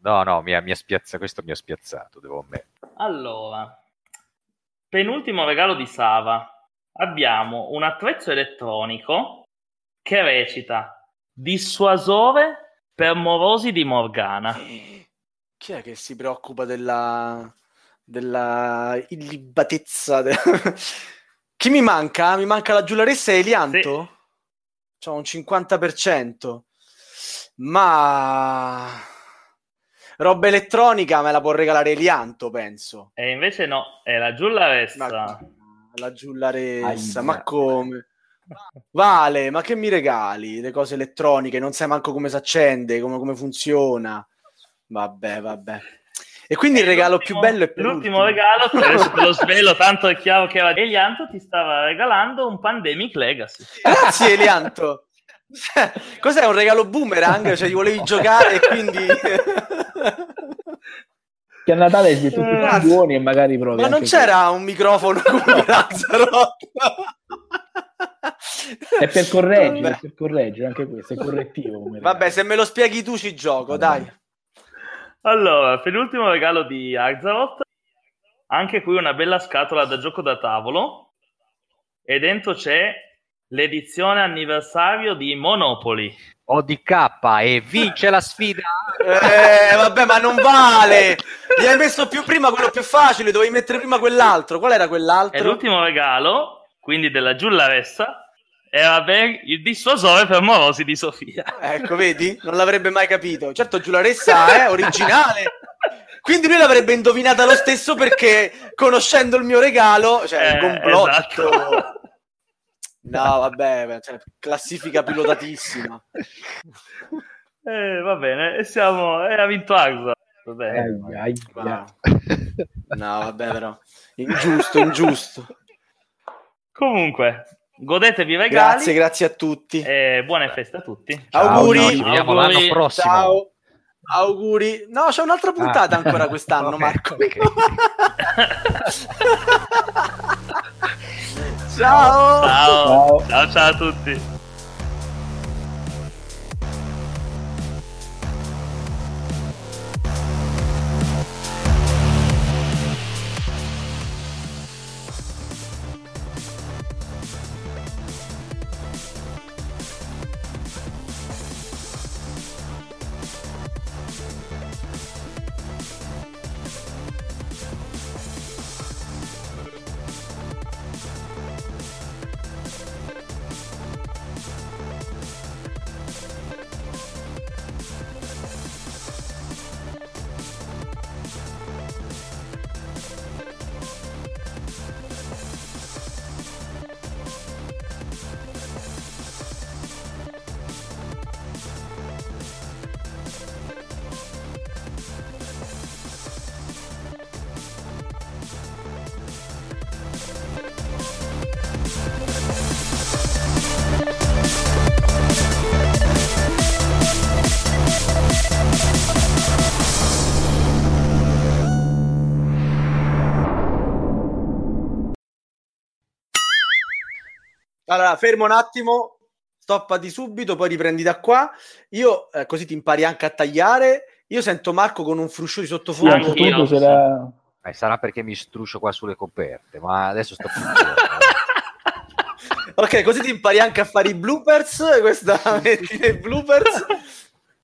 No, no, mi ha, mi ha spiazzato, questo mi ha spiazzato, devo ammettere. Allora, penultimo regalo di Sava. Abbiamo un attrezzo elettronico che recita dissuasore per morosi di Morgana. Chi è che si preoccupa della, della illibatezza? de- Chi mi manca? Mi manca la Giularessa e Elianto? C'ho un 50%. Ma... Roba elettronica me la può regalare Elianto, penso. E invece no, è la Giullaressa. Ma... La Giullaressa, Ahia. ma come? Vale, ma che mi regali? Le cose elettroniche, non sai manco come si accende, come, come funziona. Vabbè, vabbè. E quindi il regalo più bello è per L'ultimo ultimo. regalo, adesso te lo svelo, tanto è chiaro che era Elianto ti stava regalando un Pandemic Legacy. Grazie Elianto. Cos'è un regalo boomerang? Cioè, gli volevi giocare e quindi... Che a Natale si è tutti Grazie. buoni e magari provi. Ma non c'era un microfono come Lazzaro? quello. È per correggere, Vabbè. è per correggere anche questo, è correttivo. Vabbè, regalo. se me lo spieghi tu ci gioco, dai. Allora, penultimo regalo di Axaroth. Anche qui una bella scatola da gioco da tavolo. E dentro c'è l'edizione anniversario di Monopoly. ODK e vince la sfida. Eh, vabbè, ma non vale. Gli hai messo più prima quello più facile, dovevi mettere prima quell'altro. Qual era E quell'altro? l'ultimo regalo, quindi della Giullaressa, era ben il dissuasore per morosi di Sofia. Ecco, vedi? Non l'avrebbe mai capito. Certo, Giularessa è originale. Quindi lui l'avrebbe indovinata lo stesso perché conoscendo il mio regalo, cioè il Eh, complotto. esatto. No, vabbè, cioè, classifica pilotatissima. Eh, va bene, e siamo... e ha vinto Axel. Va bene. Ai, ai, ai. No, No, vabbè, però. Ingiusto, ingiusto. Comunque, godetevi i regali Grazie, grazie a tutti. e buone feste a tutti. Ciao, Auguri. ci vediamo Auguri. l'anno prossimo. Ciao. Auguri. No, c'è un'altra puntata Ah. ancora quest'anno, Ok, Marco. ok. Ciao. Ciao. Ciao. ciao ciao a tutti. Fermo un attimo, stoppati subito, poi riprendi da qua. Io, eh, così ti impari anche a tagliare. Io sento Marco con un fruscio di Sì, sottofondo. Anch'io. punto sarà... Eh, sarà perché mi struscio qua sulle coperte, ma adesso sto ok, così ti impari anche a fare i bloopers. Questa metti nei bloopers.